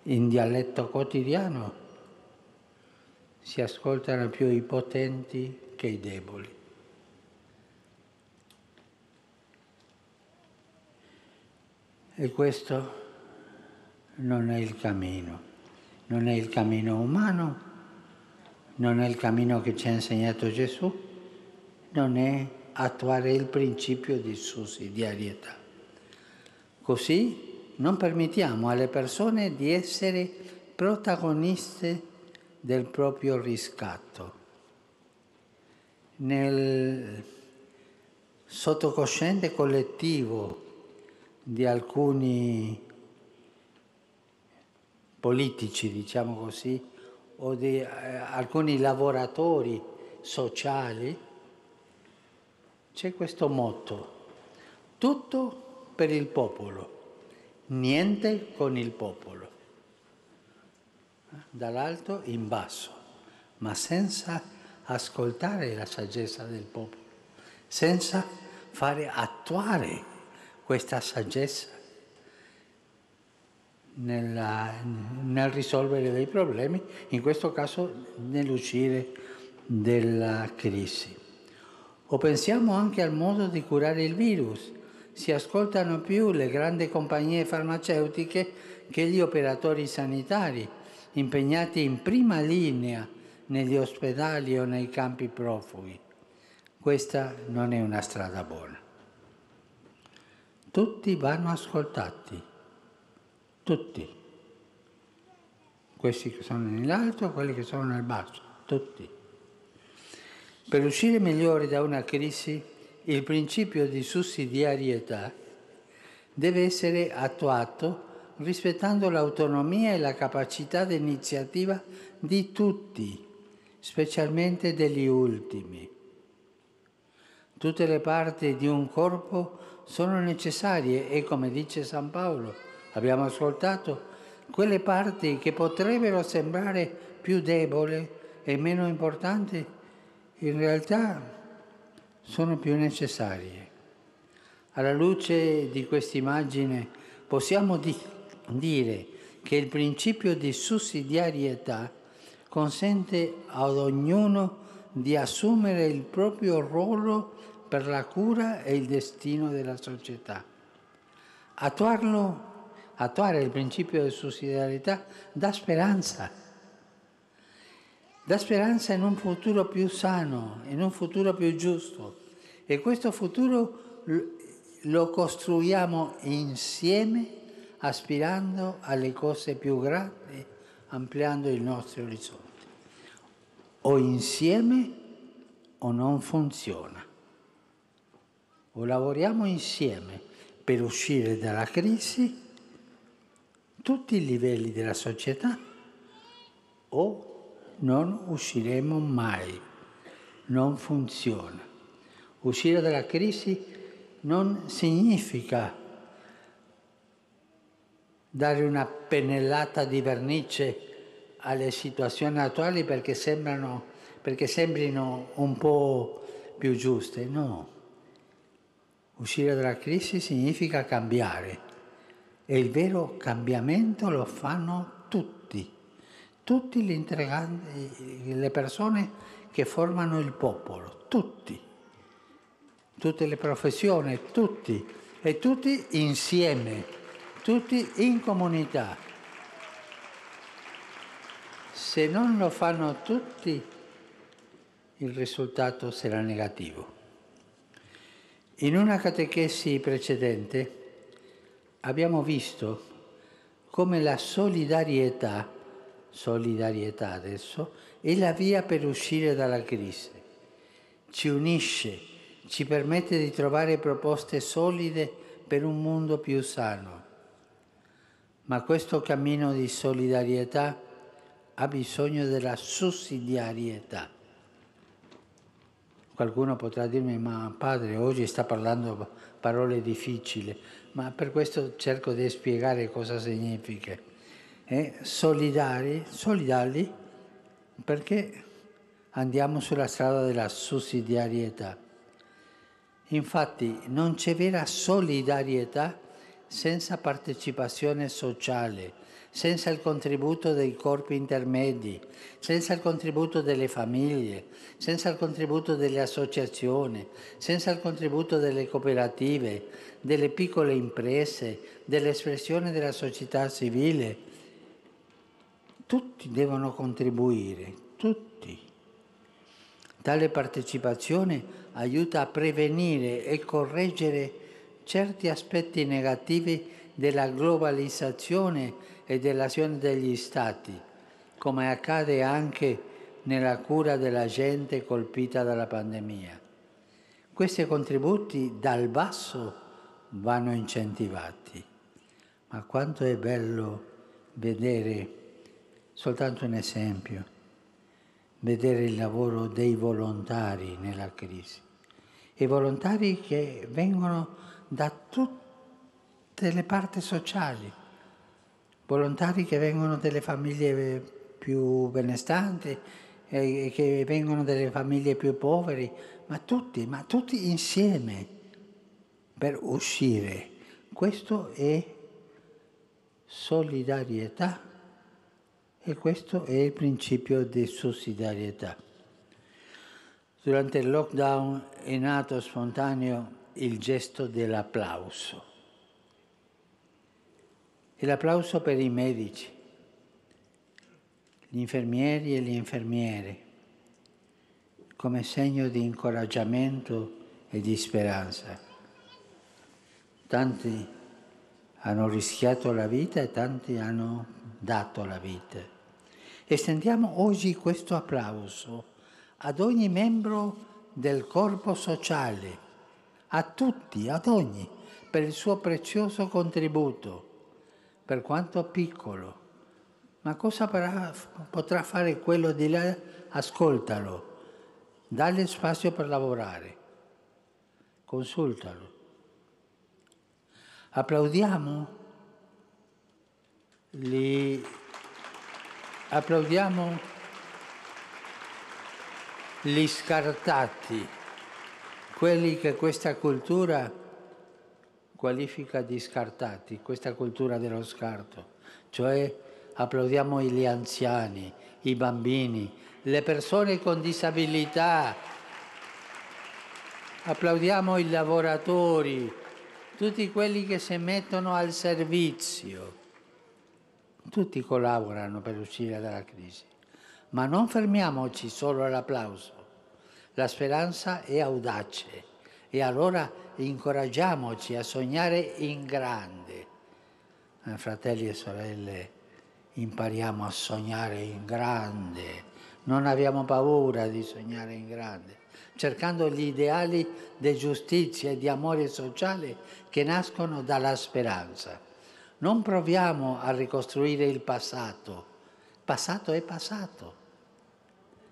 in dialetto quotidiano, si ascoltano più i potenti che i deboli. E questo non è il cammino, non è il cammino umano non è il cammino che ci ha insegnato Gesù, non è attuare il principio di sussidiarietà. Così non permettiamo alle persone di essere protagoniste del proprio riscatto. Nel sottocosciente collettivo di alcuni politici, diciamo così, o di eh, alcuni lavoratori sociali, c'è questo motto, tutto per il popolo, niente con il popolo, dall'alto in basso, ma senza ascoltare la saggezza del popolo, senza fare attuare questa saggezza nella, nel risolvere dei problemi, in questo caso nell'uscire dalla crisi. O pensiamo anche al modo di curare il virus. Si ascoltano più le grandi compagnie farmaceutiche che gli operatori sanitari, impegnati in prima linea negli ospedali o nei campi profughi. Questa non è una strada buona. Tutti vanno ascoltati tutti. Questi che sono nell'alto, quelli che sono nel basso, tutti. Per uscire migliori da una crisi, il principio di sussidiarietà deve essere attuato rispettando l'autonomia e la capacità di iniziativa di tutti, specialmente degli ultimi. Tutte le parti di un corpo sono necessarie e, come dice San Paolo, abbiamo ascoltato, quelle parti che potrebbero sembrare più deboli e meno importanti, in realtà sono più necessarie. Alla luce di questa immagine possiamo di- dire che il principio di sussidiarietà consente ad ognuno di assumere il proprio ruolo per la cura e il destino della società. Attuarlo attuare il principio di sussidiarietà dà speranza. Dà speranza in un futuro più sano, in un futuro più giusto. E questo futuro lo costruiamo insieme, aspirando alle cose più grandi, ampliando il nostro orizzonte. O insieme o non funziona. O lavoriamo insieme per uscire dalla crisi tutti i livelli della società o non usciremo mai, non funziona. Uscire dalla crisi non significa dare una pennellata di vernice alle situazioni attuali perché, sembrano, perché sembrino un po' più giuste, no. Uscire dalla crisi significa cambiare e il vero cambiamento lo fanno tutti, tutte le persone che formano il popolo, tutti. tutte le professioni, tutti, e tutti insieme, tutti in comunità. Se non lo fanno tutti, il risultato sarà negativo. In una catechesi precedente abbiamo visto come la solidarietà, solidarietà adesso, è la via per uscire dalla crisi. Ci unisce, ci permette di trovare proposte solide per un mondo più sano. Ma questo cammino di solidarietà ha bisogno della sussidiarietà. Qualcuno potrà dirmi, ma padre, oggi sta parlando parole difficili, ma per questo cerco di spiegare cosa significa. Eh, solidari, solidali, perché andiamo sulla strada della sussidiarietà. Infatti non c'è vera solidarietà senza partecipazione sociale, senza il contributo dei corpi intermedi, senza il contributo delle famiglie, senza il contributo delle associazioni, senza il contributo delle cooperative, delle piccole imprese, dell'espressione della società civile. Tutti devono contribuire, tutti. Tale partecipazione aiuta a prevenire e correggere certi aspetti negativi della globalizzazione e dell'azione degli Stati, come accade anche nella cura della gente colpita dalla pandemia. Questi contributi dal basso vanno incentivati, ma quanto è bello vedere, soltanto un esempio, vedere il lavoro dei volontari nella crisi. I volontari che vengono da tutte le parti sociali, volontari che vengono dalle famiglie più benestanti, e che vengono dalle famiglie più povere, ma tutti, ma tutti insieme per uscire. Questo è solidarietà e questo è il principio di sussidiarietà. Durante il lockdown è nato spontaneo il gesto dell'applauso. E l'applauso per i medici, gli infermieri e le infermiere, come segno di incoraggiamento e di speranza. Tanti hanno rischiato la vita e tanti hanno dato la vita. Estendiamo oggi questo applauso ad ogni membro del corpo sociale, a tutti, ad ogni, per il suo prezioso contributo, per quanto piccolo ma cosa potrà fare quello di là? Ascoltalo, dagli spazio per lavorare, consultalo. Applaudiamo? Li... Applaudiamo gli scartati, quelli che questa cultura qualifica di scartati, questa cultura dello scarto, cioè applaudiamo gli anziani, i bambini, le persone con disabilità, applaudiamo i lavoratori, tutti quelli che si mettono al servizio. Tutti collaborano per uscire dalla crisi, ma non fermiamoci solo all'applauso. La speranza è audace e allora incoraggiamoci a sognare in grande. Eh, fratelli e sorelle, impariamo a sognare in grande, non abbiamo paura di sognare in grande, cercando gli ideali di giustizia e di amore sociale che nascono dalla speranza. Non proviamo a ricostruire il passato, passato è passato,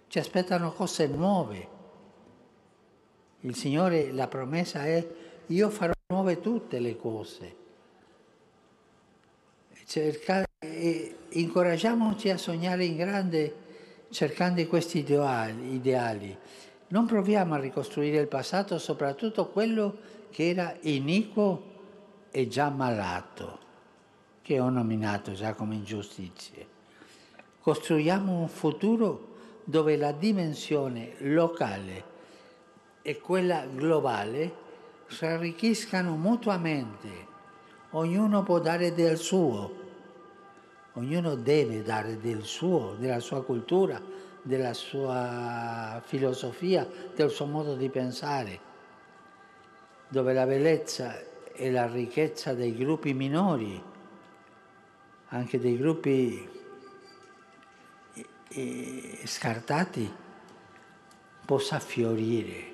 ci aspettano cose nuove. Il Signore, la promessa è, io farò nuove tutte le cose. Cercare e incoraggiamoci a sognare in grande cercando questi ideali, ideali. Non proviamo a ricostruire il passato, soprattutto quello che era iniquo e già malato, che ho nominato già come ingiustizie. Costruiamo un futuro dove la dimensione locale e quella globale si arricchiscano mutuamente. Ognuno può dare del suo, ognuno deve dare del suo, della sua cultura, della sua filosofia, del suo modo di pensare, dove la bellezza e la ricchezza dei gruppi minori, anche dei gruppi eh, scartati, possa fiorire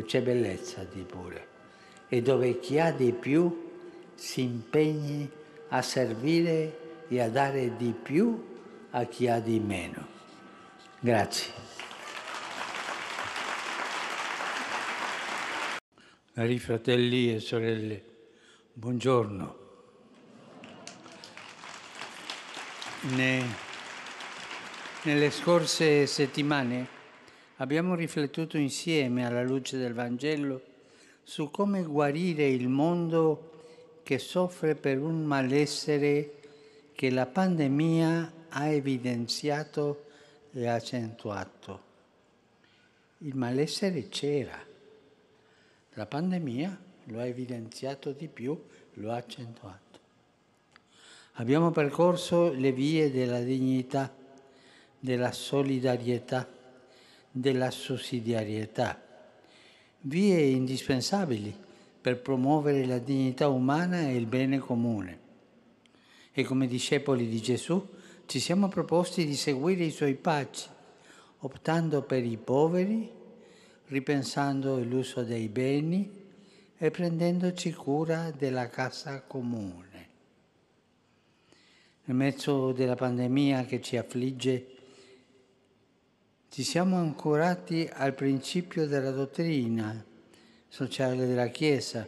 c'è bellezza di pure, e dove chi ha di più si impegni a servire e a dare di più a chi ha di meno. Grazie. Cari fratelli e sorelle, buongiorno. Ne, nelle scorse settimane abbiamo riflettuto insieme alla luce del Vangelo su come guarire il mondo che soffre per un malessere che la pandemia ha evidenziato e accentuato. Il malessere c'era, la pandemia lo ha evidenziato di più, lo ha accentuato. Abbiamo percorso le vie della dignità, della solidarietà, della sussidiarietà, vie indispensabili per promuovere la dignità umana e il bene comune. E come discepoli di Gesù ci siamo proposti di seguire i suoi passi, optando per i poveri, ripensando l'uso dei beni e prendendoci cura della casa comune. Nel mezzo della pandemia che ci affligge, ci siamo ancorati al principio della dottrina sociale della Chiesa,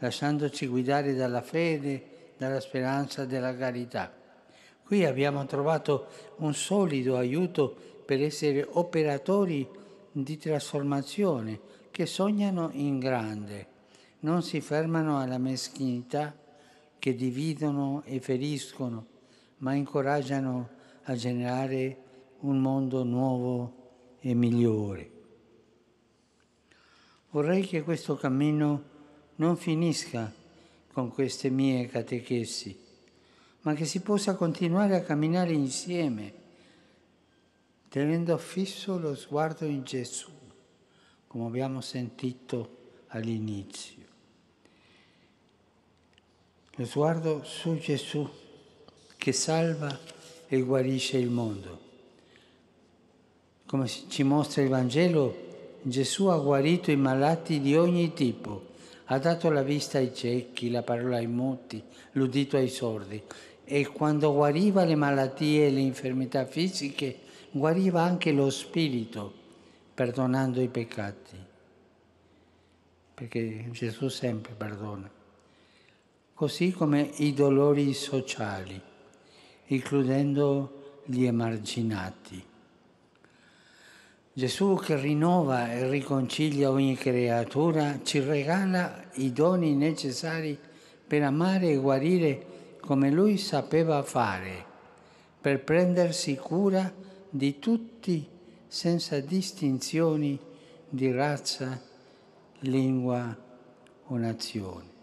lasciandoci guidare dalla fede, dalla speranza e dalla carità. Qui abbiamo trovato un solido aiuto per essere operatori di trasformazione che sognano in grande, non si fermano alla meschinità che dividono e feriscono, ma incoraggiano a generare un mondo nuovo e migliore. Vorrei che questo cammino non finisca con queste mie catechesi, ma che si possa continuare a camminare insieme, tenendo fisso lo sguardo in Gesù, come abbiamo sentito all'inizio. Lo sguardo su Gesù che salva e guarisce il mondo. Come ci mostra il Vangelo, Gesù ha guarito i malati di ogni tipo, ha dato la vista ai ciechi, la parola ai muti, l'udito ai sordi. E quando guariva le malattie e le infermità fisiche, guariva anche lo spirito, perdonando i peccati, perché Gesù sempre perdona, così come i dolori sociali, includendo gli emarginati. Gesù che rinnova e riconcilia ogni creatura ci regala i doni necessari per amare e guarire come lui sapeva fare, per prendersi cura di tutti senza distinzioni di razza, lingua o nazione.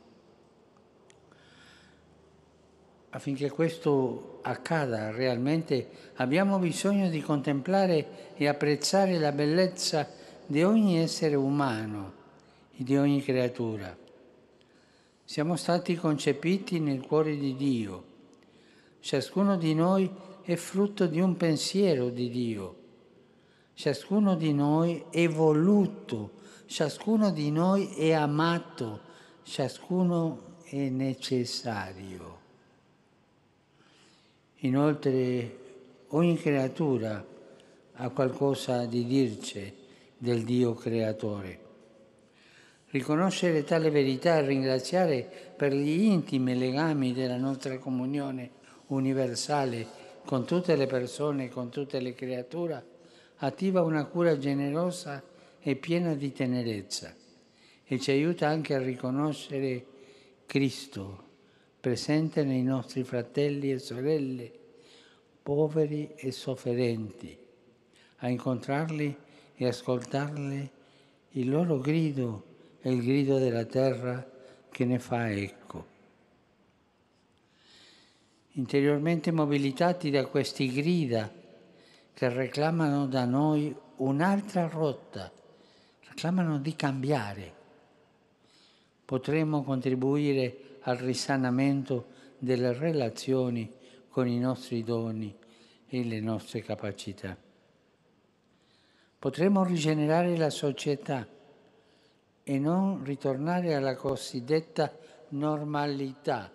Affinché questo accada realmente abbiamo bisogno di contemplare e apprezzare la bellezza di ogni essere umano e di ogni creatura. Siamo stati concepiti nel cuore di Dio. Ciascuno di noi è frutto di un pensiero di Dio. Ciascuno di noi è voluto, ciascuno di noi è amato, ciascuno è necessario. Inoltre ogni creatura ha qualcosa di dirci del Dio creatore. Riconoscere tale verità e ringraziare per gli intimi legami della nostra comunione universale con tutte le persone, con tutte le creature, attiva una cura generosa e piena di tenerezza e ci aiuta anche a riconoscere Cristo presente nei nostri fratelli e sorelle, poveri e sofferenti, a incontrarli e ascoltarli il loro grido è il grido della terra che ne fa eco. Interiormente mobilitati da questi grida che reclamano da noi un'altra rotta, reclamano di cambiare, potremmo contribuire al risanamento delle relazioni con i nostri doni e le nostre capacità. Potremmo rigenerare la società e non ritornare alla cosiddetta normalità,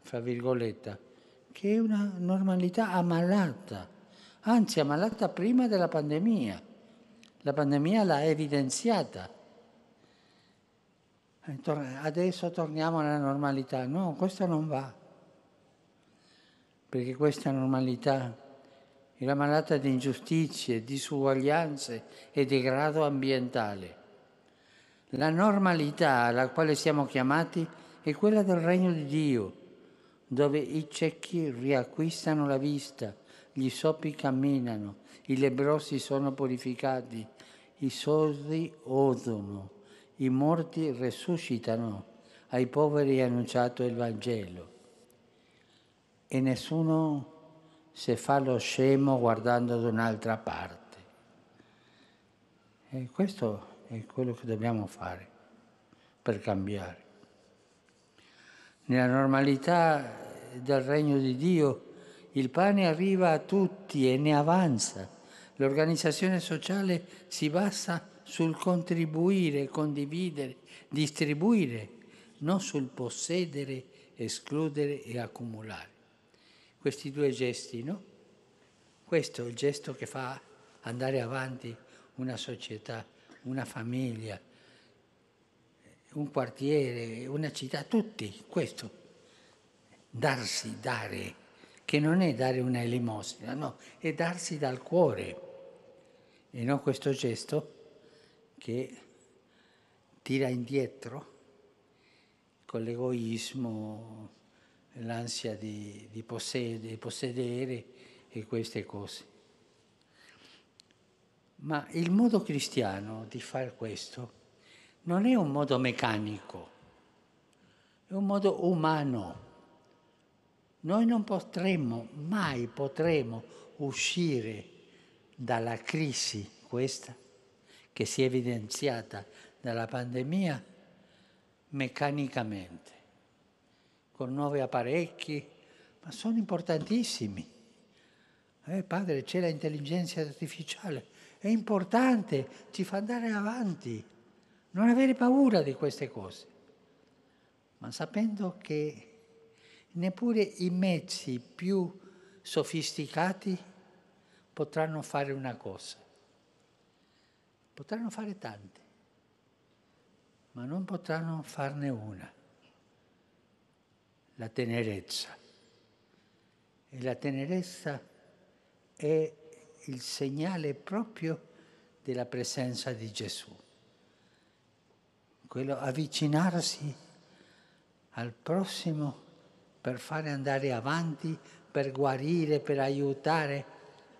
fra virgolette, che è una normalità ammalata, anzi ammalata prima della pandemia. La pandemia l'ha evidenziata. Adesso torniamo alla normalità. No, questo non va. Perché questa normalità è la malata di ingiustizie, disuguaglianze e degrado ambientale. La normalità alla quale siamo chiamati è quella del regno di Dio, dove i ciechi riacquistano la vista, gli soppi camminano, i lebrosi sono purificati, i sordi odono, i morti resuscitano, ai poveri è annunciato il Vangelo. E nessuno si fa lo scemo guardando da un'altra parte. E questo è quello che dobbiamo fare per cambiare. Nella normalità del regno di Dio il pane arriva a tutti e ne avanza. L'organizzazione sociale si basa sul contribuire, condividere, distribuire, non sul possedere, escludere e accumulare. Questi due gesti, no? Questo è il gesto che fa andare avanti una società, una famiglia, un quartiere, una città, tutti, questo. Darsi, dare che non è dare una elemosina, no, è darsi dal cuore e non questo gesto che tira indietro con l'egoismo, l'ansia di, di, possedere, di possedere e queste cose. Ma il modo cristiano di fare questo non è un modo meccanico, è un modo umano noi non potremmo, mai potremo uscire dalla crisi questa che si è evidenziata dalla pandemia meccanicamente, con nuovi apparecchi, ma sono importantissimi. Eh, padre, c'è l'intelligenza artificiale, è importante, ci fa andare avanti, non avere paura di queste cose, ma sapendo che neppure i mezzi più sofisticati potranno fare una cosa. Potranno fare tante, ma non potranno farne una. La tenerezza. E la tenerezza è il segnale proprio della presenza di Gesù. Quello avvicinarsi al prossimo per fare andare avanti, per guarire, per aiutare,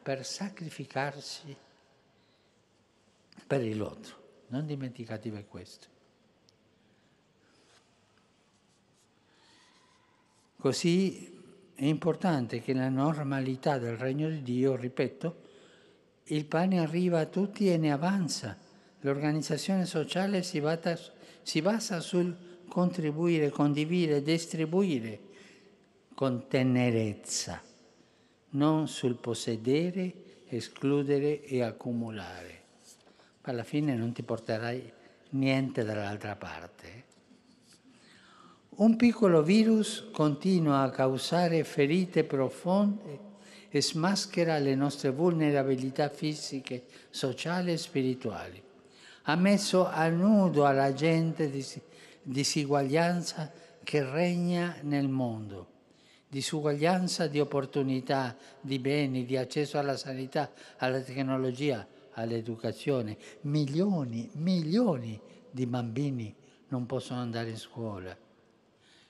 per sacrificarsi per il l'altro. Non dimenticatevi questo. Così è importante che nella normalità del regno di Dio, ripeto, il pane arriva a tutti e ne avanza. L'organizzazione sociale si basa sul contribuire, condividere, distribuire con tenerezza, non sul possedere, escludere e accumulare. Alla fine non ti porterai niente dall'altra parte. Un piccolo virus continua a causare ferite profonde e smaschera le nostre vulnerabilità fisiche, sociali e spirituali. Ha messo a nudo alla gente disuguaglianza che regna nel mondo disuguaglianza di opportunità, di beni, di accesso alla sanità, alla tecnologia, all'educazione. Milioni, milioni di bambini non possono andare in scuola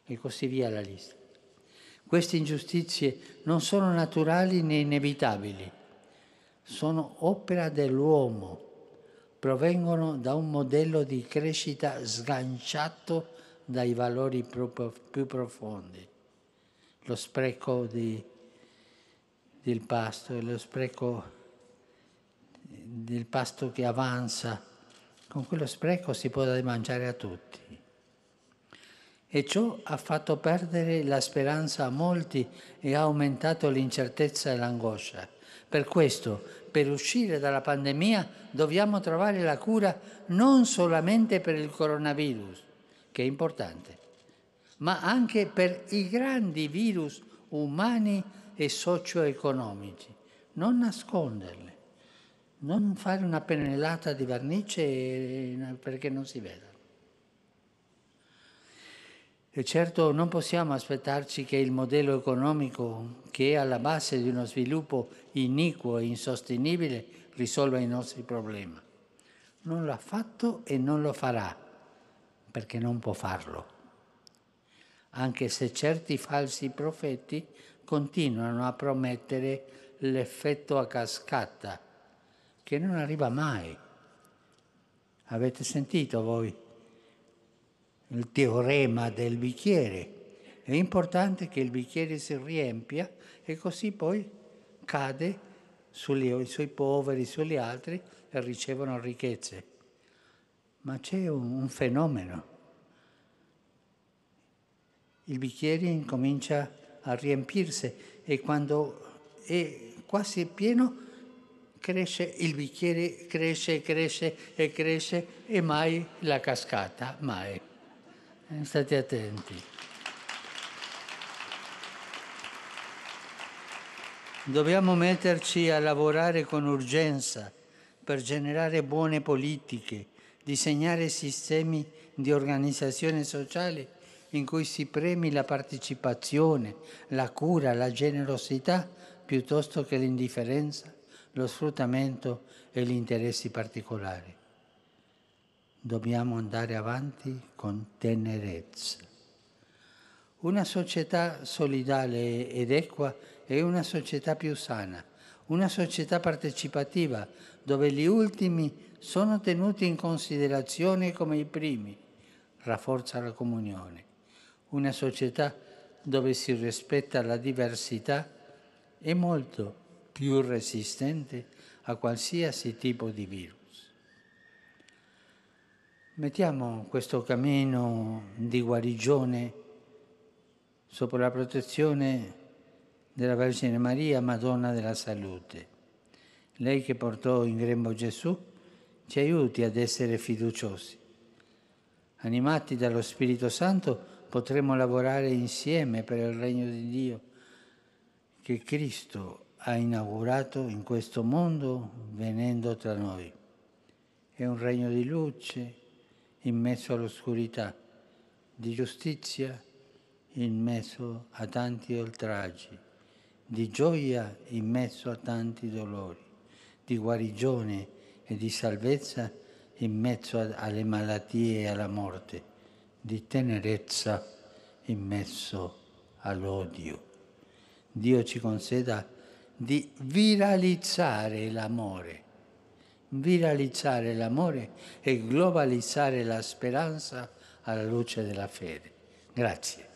e così via la lista. Queste ingiustizie non sono naturali né inevitabili, sono opera dell'uomo, provengono da un modello di crescita sganciato dai valori più profondi. Lo spreco di, del pasto e lo spreco del pasto che avanza, con quello spreco si può dare mangiare a tutti. E ciò ha fatto perdere la speranza a molti e ha aumentato l'incertezza e l'angoscia. Per questo, per uscire dalla pandemia, dobbiamo trovare la cura non solamente per il coronavirus, che è importante, ma anche per i grandi virus umani e socio-economici. Non nasconderli non fare una pennellata di vernice perché non si veda. E certo non possiamo aspettarci che il modello economico che è alla base di uno sviluppo iniquo e insostenibile risolva i nostri problemi. Non l'ha fatto e non lo farà, perché non può farlo. Anche se certi falsi profeti continuano a promettere l'effetto a cascata che non arriva mai. Avete sentito voi il teorema del bicchiere? È importante che il bicchiere si riempia e così poi cade sugli, sui poveri, sugli altri e ricevono ricchezze. Ma c'è un, un fenomeno. Il bicchiere incomincia a riempirsi e quando è quasi pieno cresce, il bicchiere cresce, cresce e cresce e mai la cascata, mai. Eh, state attenti. Dobbiamo metterci a lavorare con urgenza per generare buone politiche, disegnare sistemi di organizzazione sociale in cui si premi la partecipazione, la cura, la generosità piuttosto che l'indifferenza lo sfruttamento e gli interessi particolari. Dobbiamo andare avanti con tenerezza. Una società solidale ed equa è una società più sana, una società partecipativa dove gli ultimi sono tenuti in considerazione come i primi, rafforza la comunione. Una società dove si rispetta la diversità è molto più resistente a qualsiasi tipo di virus. Mettiamo questo cammino di guarigione sopra la protezione della Vergine Maria, Madonna della Salute. Lei che portò in grembo Gesù ci aiuti ad essere fiduciosi. Animati dallo Spirito Santo potremo lavorare insieme per il regno di Dio che Cristo ha inaugurato in questo mondo venendo tra noi. È un regno di luce in mezzo all'oscurità, di giustizia in mezzo a tanti oltraggi, di gioia in mezzo a tanti dolori, di guarigione e di salvezza in mezzo alle malattie e alla morte, di tenerezza in mezzo all'odio. Dio ci conceda di viralizzare l'amore, viralizzare l'amore e globalizzare la speranza alla luce della fede. Grazie.